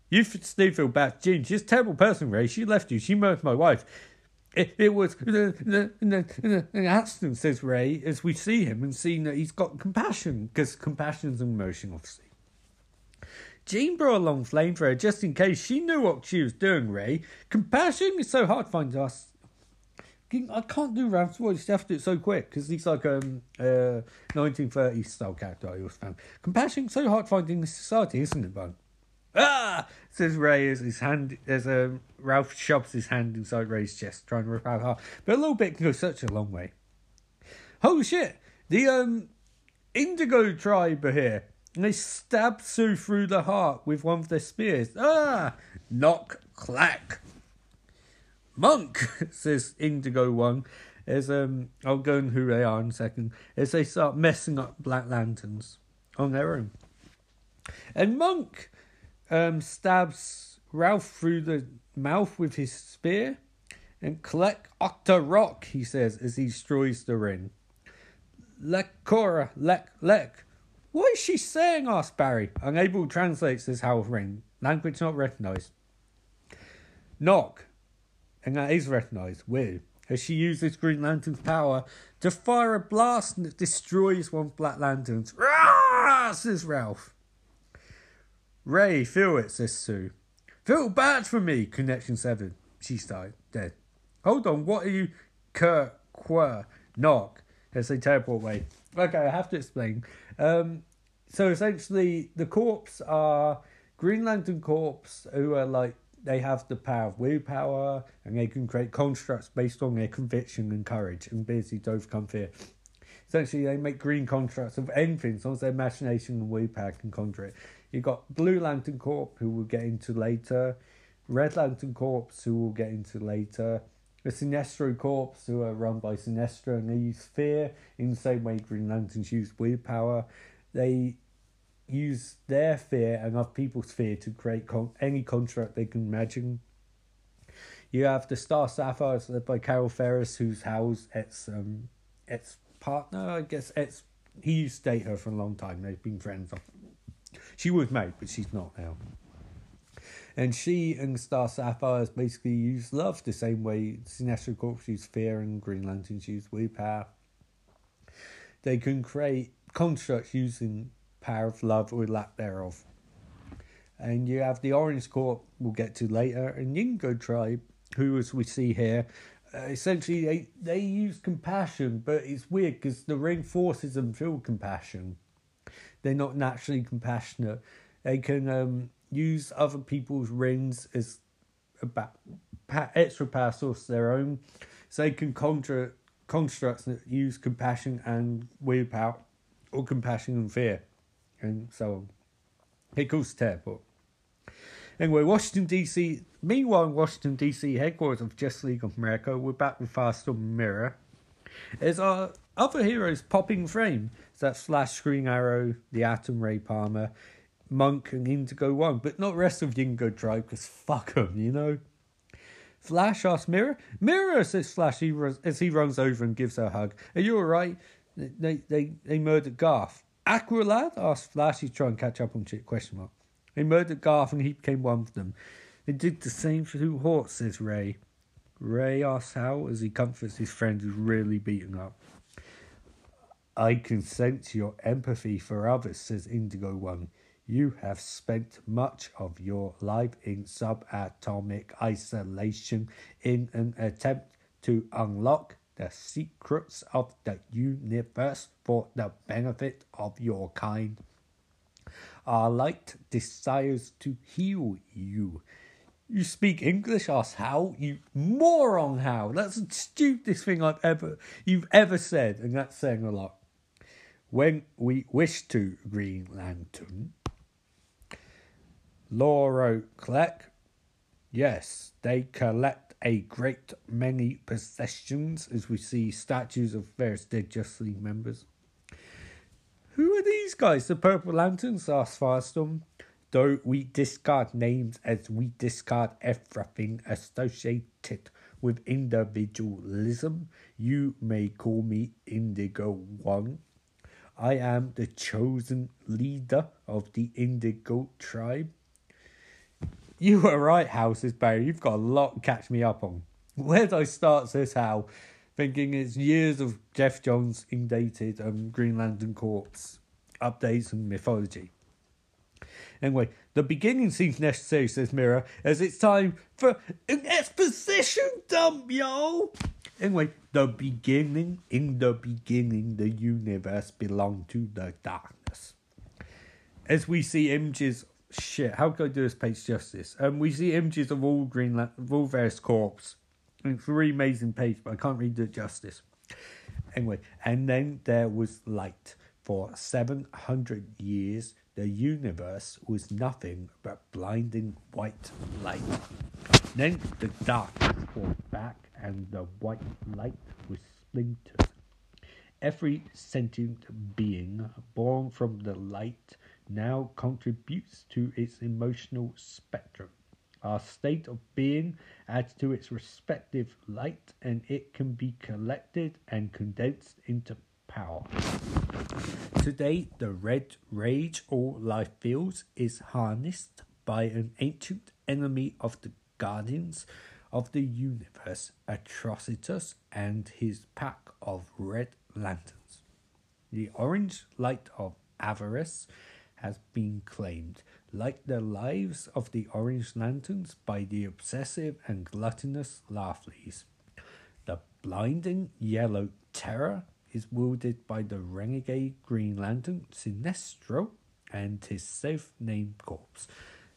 You still feel bad, Jean. She's a terrible person, Ray. She left you. She murdered my wife. It, it was accident, says Ray, as we see him and seeing that he's got compassion, because compassion's an emotion, obviously. Jean brought along flamethrower just in case she knew what she was doing, Ray. Compassion is so hard to find us. I can't do Ralph's voice. You have to do it so quick because he's like um uh 1930s style character I always found. Compassion so hard to find in society, isn't it, Bun? Ah! Says Ray as his hand as um, Ralph shoves his hand inside Ray's chest, trying to rip out heart. But a little bit can go such a long way. Holy shit! The um Indigo tribe are here. And they stab Sue through the heart with one of their spears. Ah! Knock clack. Munk, says Indigo One, as um I'll go and who they are in a second, as they start messing up Black Lanterns on their own. And Munk um stabs Ralph through the mouth with his spear. And collect Octa Rock, he says, as he destroys the ring. Lek Cora, lek, lek. What is she saying? asked Barry, unable to translate this house ring. Language not recognised. Knock, and that is recognised. Weird. As she uses Green Lantern's power to fire a blast that destroys one Black Lantern's. Rah! says Ralph. Ray, feel it, says Sue. Feel bad for me, Connection 7. She's died, dead. Hold on, what are you? Kurt, quer, knock, as they teleport away. Okay, I have to explain. Um, so essentially, the corps are Green Lantern Corps, who are like they have the power of willpower and they can create constructs based on their conviction and courage and ability to overcome fear. Essentially, they make green constructs of anything as long as their imagination and willpower can conjure it. You've got Blue Lantern Corps, who we'll get into later, Red Lantern Corps, who we'll get into later, the Sinestro Corps, who are run by Sinestro, and they use fear in the same way Green Lanterns use willpower. They use their fear and other people's fear to create con- any contract they can imagine. You have the Star Sapphires led by Carol Ferris, who's Hal's its um its partner. I guess it's he used to date her for a long time. They've been friends. She was married, but she's not now. And she and Star Sapphires basically use love the same way Sinestro Corps use fear and Green Lanterns use willpower. They can create constructs using power of love or lack thereof. And you have the Orange Corps we'll get to later, and Yingo Tribe, who, as we see here, uh, essentially they, they use compassion, but it's weird because the ring forces them feel compassion. They're not naturally compassionate. They can um, use other people's rings as a ba- pa- extra power source of their own, so they can conjure constructs that use compassion and willpower, or compassion and fear and so on. It goes to airport. Anyway, Washington DC. Meanwhile, in Washington DC headquarters of Justice League of America, we're back with Firestorm Mera. As our other heroes popping frame, so that's Flash, Green Arrow, the Atom Ray Palmer, Munk, and Indigo One, but not rest of Yingo Tribe because fuck them, you know. Flash asks Mera. Mera says Flash he runs, as he runs over and gives her a hug. Are you alright? They, they, they murdered Garth. Aqualad asks Flash. He's trying to catch up on shit. Question mark. They murdered Garth and he became one of them. They did the same for Two Hawks, says Ray. Ray asks how as he comforts his friend who's really beaten up. I can sense your empathy for others, says Indigo One. You have spent much of your life in subatomic isolation in an attempt to unlock the secrets of the universe for the benefit of your kind. Our light desires to heal you. You speak English, asked Hal. You moron, how. That's the stupidest thing I've ever you've ever said, and that's saying a lot. When we wish to, Green Lantern. Lauro Kleck. Yes, they collect a great many possessions as we see statues of various dead Justice League members. Who are these guys? The Purple Lanterns? asked Firestorm. though we discard names as we discard everything associated with individualism, you may call me Indigo One. I am the chosen leader of the Indigo tribe. You were right, Houses Barry. You've got a lot to catch me up on. Where do I start, says Hal, thinking it's years of Geoff Johns indated um, Green Lantern Corps updates and mythology. Anyway, the beginning seems necessary, says Mera, as it's time for an exposition dump, yo! Anyway, the beginning, in the beginning, the universe belonged to the darkness. As we see images, shit, how could I do this page justice? Um, we see images of all Green of all various corps. It's a really amazing page, but I can't read it justice. Anyway, and then there was light. For 700 years, the universe was nothing but blinding white light. Then the darkness fought back, and the white light was splintered. Every sentient being born from the light now contributes to its emotional spectrum. Our state of being adds to its respective light, and it can be collected and condensed into power. Today, the red rage all life feels is harnessed by an ancient enemy of the guardians of the universe, Atrocitus, and his pack of red lanterns. The orange light of avarice has been claimed, like the lives of the orange lanterns, by the obsessive and gluttonous Larfleeze. The blinding yellow terror is wielded by the renegade Green Lantern Sinestro and his self-named corpse.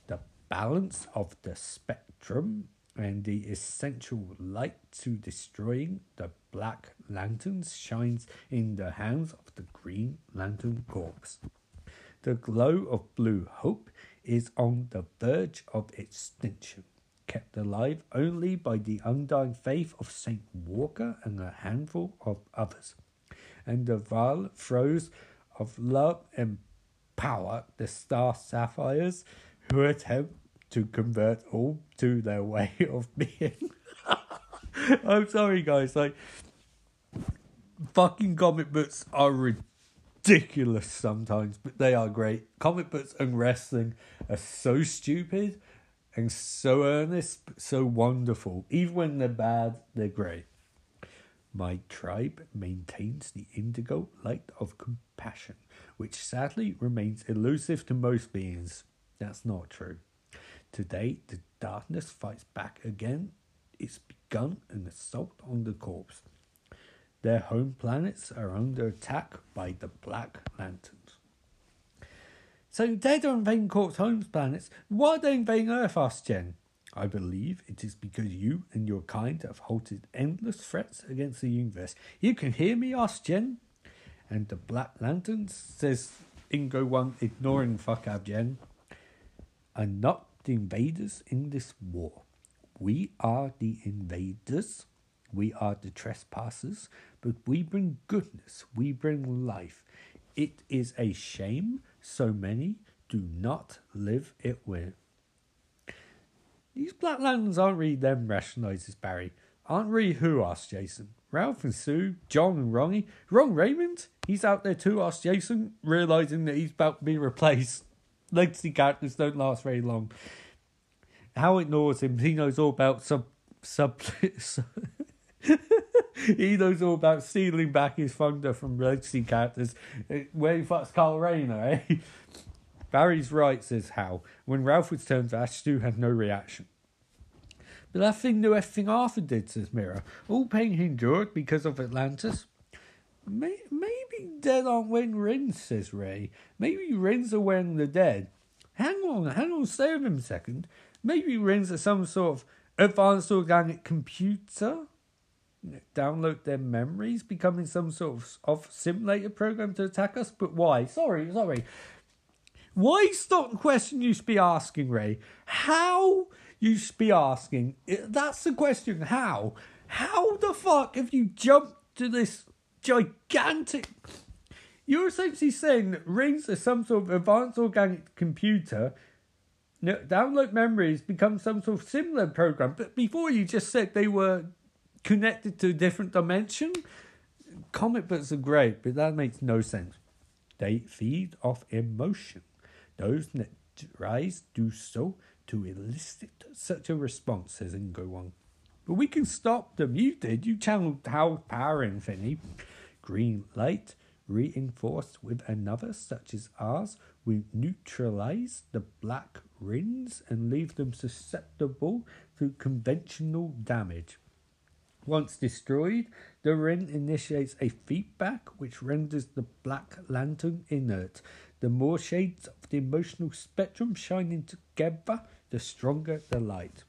The balance of the spectrum and the essential light to destroying the Black Lanterns shines in the hands of the Green Lantern Corps. The glow of blue hope is on the verge of extinction, kept alive only by the undying faith of Saint Walker and a handful of others. And the violet throes of love and power the star sapphires who attempt to convert all to their way of being. I'm sorry, guys. Like, fucking comic books are ridiculous sometimes, but they are great. Comic books and wrestling are so stupid and so earnest, so wonderful. Even when they're bad, they're great. My tribe maintains the indigo light of compassion, which sadly remains elusive to most beings. That's not true. Today, the darkness fights back again. It's begun an assault on the corpse. Their home planets are under attack by the Black Lanterns. So they don't invade Corp's home planets. Why are they invading Earth, asked Jen. I believe it is because you and your kind have halted endless threats against the universe. You can hear me, asked Jen. And the Black Lanterns, says Indigo One, ignoring fuck out Jen, are not the invaders in this war. We are the invaders. We are the trespassers, but we bring goodness. We bring life. It is a shame so many do not live it with. These Black Lanterns aren't really them, rationalizes Barry. Aren't really who, asked Jason. Ralph and Sue, John and Ronnie. Ron Raymond? He's out there too, asked Jason, realizing that he's about to be replaced. Legacy characters don't last very long. Hal ignores him. He knows all about sub sub. he knows all about stealing back his thunder from legacy characters. Where he fucks Kyle Rayner, eh? Barry's right, says Hal. When Ralph returns, Ash Stu had no reaction. But that thing knew everything Arthur did, says Mera. All pain he endured because of Atlantis. May- maybe dead aren't wearing rings, says Ray. Maybe rings are wearing the dead. Hang on, hang on, stay with him a second. Maybe rings are some sort of advanced organic computer. Download their memories, becoming some sort of, of simulator program to attack us. But why? Sorry, sorry. Why stop the question you should be asking, Ray? How you should be asking? That's the question. How? How the fuck have you jumped to this gigantic? You're essentially saying that rings are some sort of advanced organic computer no, download memories become some sort of similar program. But before you just said they were connected to a different dimension. Comic books are great, but that makes no sense. They feed off emotion. Those that rise do so to elicit such a response, says Indigo One. But we can stop them. You did. You channeled How's power infinity. Green light reinforced with another such as ours will neutralize the black rings and leave them susceptible to conventional damage. Once destroyed, the ring initiates a feedback which renders the black lantern inert. The more shades of the emotional spectrum shining together, the stronger the light.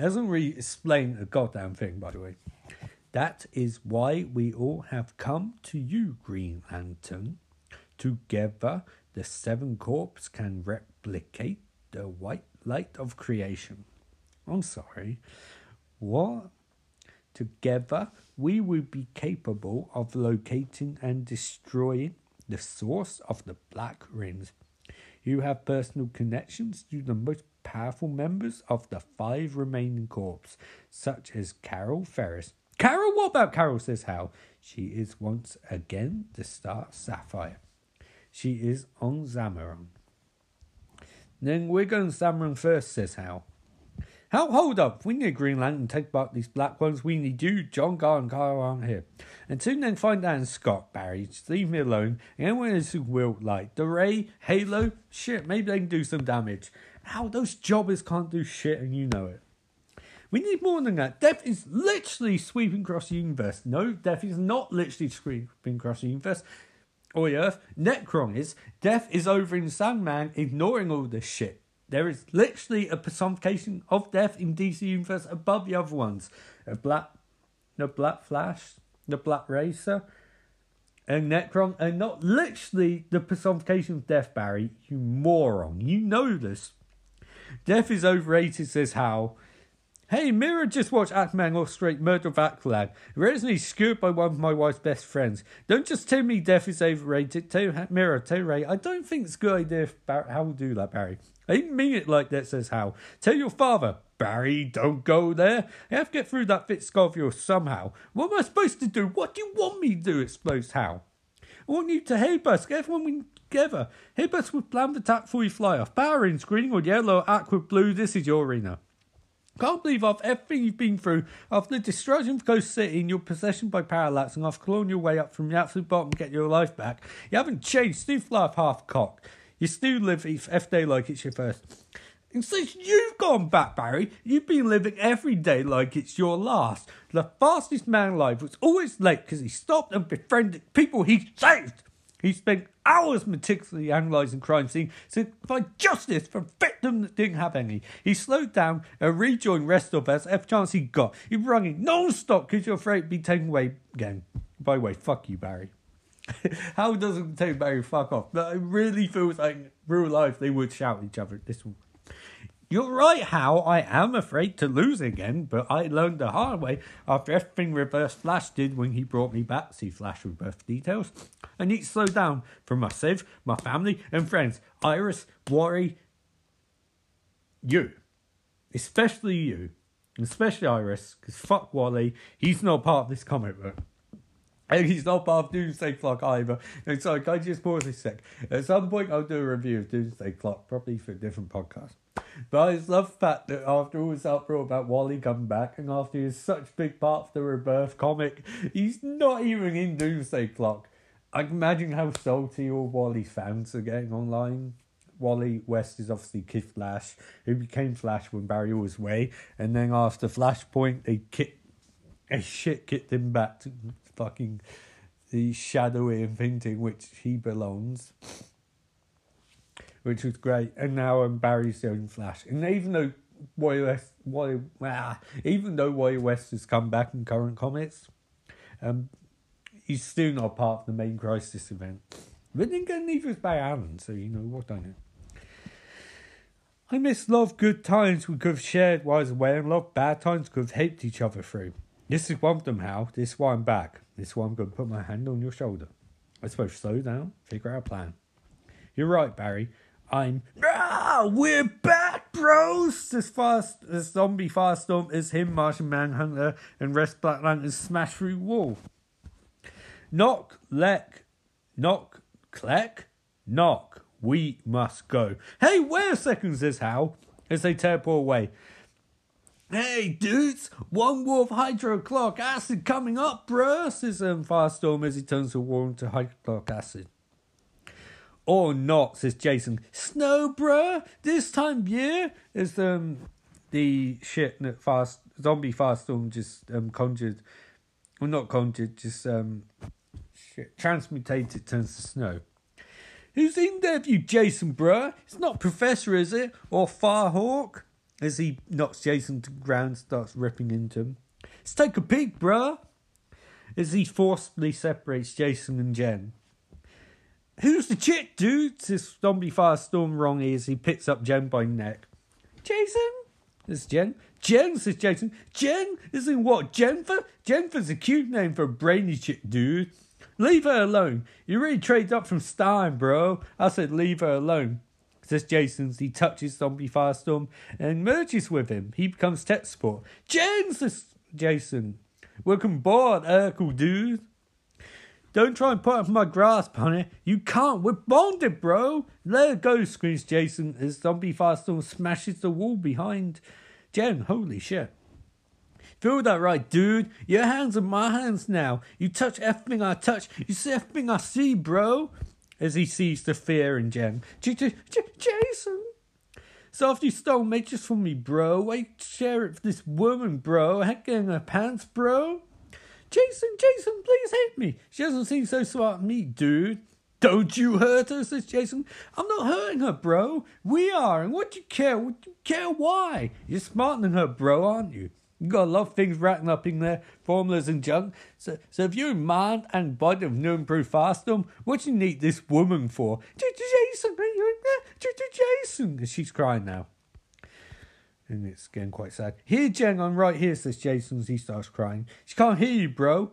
It doesn't really explain a goddamn thing, by the way. That is why we all have come to you, Green Lantern. Together, the seven corps can replicate the white light of creation. I'm sorry. What? Together, we will be capable of locating and destroying the source of the black rings. You have personal connections to the most powerful members of the five remaining corps, such as Carol Ferris. Carol, what about Carol? says Hal. She is once again the star Sapphire. She is on Zamaron. Then we're going to Zamaron first, says Hal. Hal, hold up. We need Green Lantern to take back these black ones. We need you, John Gar, and Kyle aren't here. And soon then find out Scott, Barry. Just leave me alone. Anyone else who will, like the Ray, Halo, shit, maybe they can do some damage. Hal, those jobbers can't do shit, and you know it. We need more than that. Death is literally sweeping across the universe. No, Death is not literally sweeping across the universe or the Earth. Nekron is. Death is over in Sandman, ignoring all this shit. There is literally a personification of Death in DC Universe above the other ones. A black, the Black Flash, the Black Racer, and Nekron are not literally the personification of Death, Barry. You moron. You know this. Death is overrated, says Hal. Hey, Mera just watched Aquaman illustrate Murder of Aqualad. Recently skewered by one of my wife's best friends. Don't just tell me death is overrated. Tell Mera, tell Ray, I don't think it's a good idea if Bar- Hal will do that, Barry. I didn't mean it like that, says Hal. Tell your father. Barry, don't go there. I have to get through that fit scar of yours somehow. What am I supposed to do? What do you want me to do? explodes Hal. I want you to help us. Get everyone together. Help would with plan of attack before you fly off. Power in green or yellow, aqua, blue. This is your arena. Can't believe after everything you've been through, after the destruction of Coast City and your possession by Parallax, and after clawing your way up from the absolute bottom to get your life back, you haven't changed. Still fly off half cock. You still live each F day like it's your first. And since you've gone back, Barry, you've been living every day like it's your last. The fastest man alive was always late because he stopped and befriended people he saved. He spent hours meticulously analysing crime scene to find justice for victims that didn't have any. He slowed down and rejoined rest of us every chance he got. He rung it non-stop because you're afraid to be taken away again. By the way, fuck you, Barry. How doesn't take Barry fuck off? But it really feels like real life they would shout at each other. This one. You're right, Hal. I am afraid to lose again, but I learned the hard way after everything Reverse Flash did when he brought me back. See Flash Rebirth details. I need to slow down for myself, my family, and friends. Iris, worry, you. Especially you. Especially Iris, because fuck Wally. He's not part of this comic book. And he's not part of Doomsday Clock either. And so, I just pause a sec? At some point, I'll do a review of Doomsday Clock, probably for a different podcast. But I just love the fact that after all this uproar about Wally coming back, and after he's such a big part of the Rebirth comic, he's not even in Doomsday Clock. I can imagine how salty all Wally fans are getting online. Wally West is obviously Kid Flash, who became Flash when Barry was away, and then after Flashpoint, they kicked, a shit kicked him back to fucking the shadowy infinity in which he belongs which was great. And now um, Barry's only Flash. And even though Wally West, Wally, ah, even though Wally West has come back in current comics, um, he's still not part of the main Crisis event. But then again, neither is Barry Allen, so you know what I know. I miss love good times we could have shared while away, and love bad times we could have helped each other through. This is one of them, Hal. This is why I'm back. This is why I'm going to put my hand on your shoulder. I suppose slow down, figure out a plan. You're right, Barry. I'm ah, we're back, bros! As fast as zombie firestorm is him, Martian Manhunter, and rest Black Lantern smash through wall. Knock, leck, knock, kleck, knock. We must go. Hey, wait a second, says Hal, as they teleport away. Hey, dudes, one wolf hydrochloric acid coming up, bruh, says um, Firestorm as he turns the wall into hydrochloric acid. Or not, says Jason. Snow, bruh, this time year? Is um, the shit that fast zombie Firestorm just um, conjured, well, not conjured, just um, shit, transmutated turns to snow. Who's in there, you Jason, bruh? It's not Professor, is it? Or Firehawk? As he knocks Jason to ground, starts ripping into him. Let's take a peek, bruh. As he forcibly separates Jason and Jen. Who's the chick, dude? Says Zombie Firestorm wrongly as he picks up Jen by neck. Jason? Says Jen. Jen, says Jason. Jen? Isn't what? Jennifer? Jennifer's a cute name for a brainy chick, dude. Leave her alone. You really traded up from Stein, bro. I said leave her alone says Jason he touches Zombie Firestorm and merges with him. He becomes tech support. Jen, says Jason. Welcome aboard, Urkel dude. Don't try and put up my grasp, honey. You can't. We're bonded, bro. Let it go, screams Jason as Zombie Firestorm smashes the wall behind Jen. Holy shit. Feel that right, dude? Your hands are my hands now. You touch everything I touch. You see everything I see, bro as he sees the fear in Jen. J- J- J- Jason! So after you stole matches from me, bro, why share it with this woman, bro? Heck her pants, bro? Jason, Jason, please hit me. She doesn't seem so smart me, dude. Don't you hurt her, says Jason. I'm not hurting her, bro. We are, and what do you care? What do you care why? You're smarter than her, bro, aren't you? You got a lot of things written up in there, formulas and junk. So, so if you're in mind and body of new improved Firestorm, what do you need this woman for? Jason, Jason, she's crying now. And it's getting quite sad. Here, Jen, I'm right here, says Jason as he starts crying. She can't hear you, bro.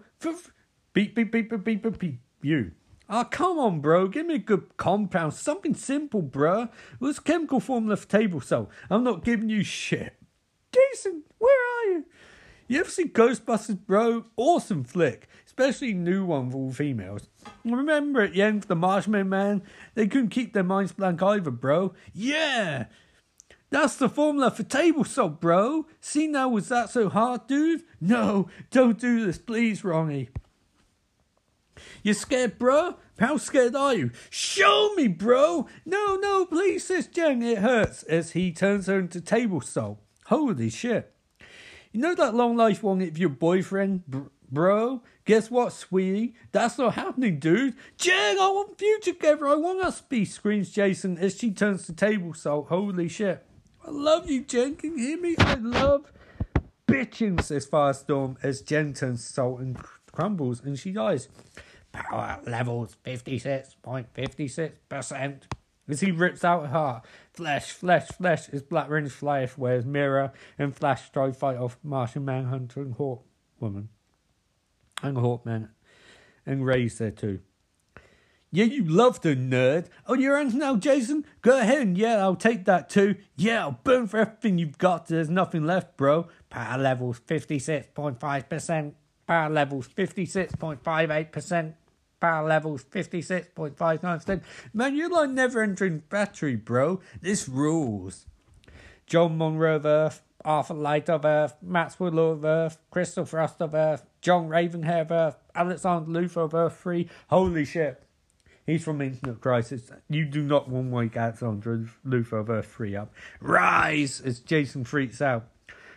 Beep, beep, beep, beep, beep, beep, beep. You. Oh, come on, bro. Give me a good compound. Something simple, bro. It was chemical formula for table salt. I'm not giving you shit. Jason, you? Ever see Ghostbusters, bro? Awesome flick, especially new one for all females. Remember at the end of the Marshmallow Man, they couldn't keep their minds blank either, bro. Yeah, that's the formula for table salt, bro. See now, was that so hard, dude? No, don't do this, please, Ronnie. You scared, bro? How scared are you? Show me, bro! No, no, please, says Jen. It hurts as he turns her into table salt. Holy shit. You know that long life one with your boyfriend, br- bro? Guess what, sweetie? That's not happening, dude. Jen, I want you together. I want us to be, screams Jason as she turns to table salt. Holy shit. I love you, Jen. Can you hear me? I love bitching, says Firestorm as Jen turns salt and crumbles and she dies. Power levels 56.56%. As he rips out her heart, flesh, flesh, flesh, as Black Range fly everywhere as Mera and Flash try fight off Martian Manhunter and Hawk Woman. And Hawkman. And Ray's there too. Yeah, you love the nerd. Oh, you're hands now, Jason? Go ahead and yeah, I'll take that too. Yeah, I'll burn for everything you've got. There's nothing left, bro. Power levels 56.5%. Power levels 56.58% power levels 56.59%. Man, you're like never entering battery, bro. This rules. John Monroe of Earth, Arthur Light of Earth, Maxwell of Earth, Crystal Frost of Earth, John Ravenhair of Earth, Alexander Luthor of Earth 3. Holy shit. He's from Infinite Crisis. You do not want to wake Alexander Luthor of Earth 3 up. Rise! As Jason freaks out.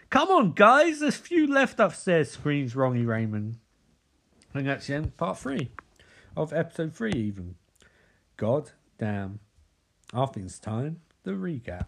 Come on, guys, there's few left upstairs, screams Ronnie Raymond. And that's the end, part three of episode 3 even. God damn. I think it's time the recap.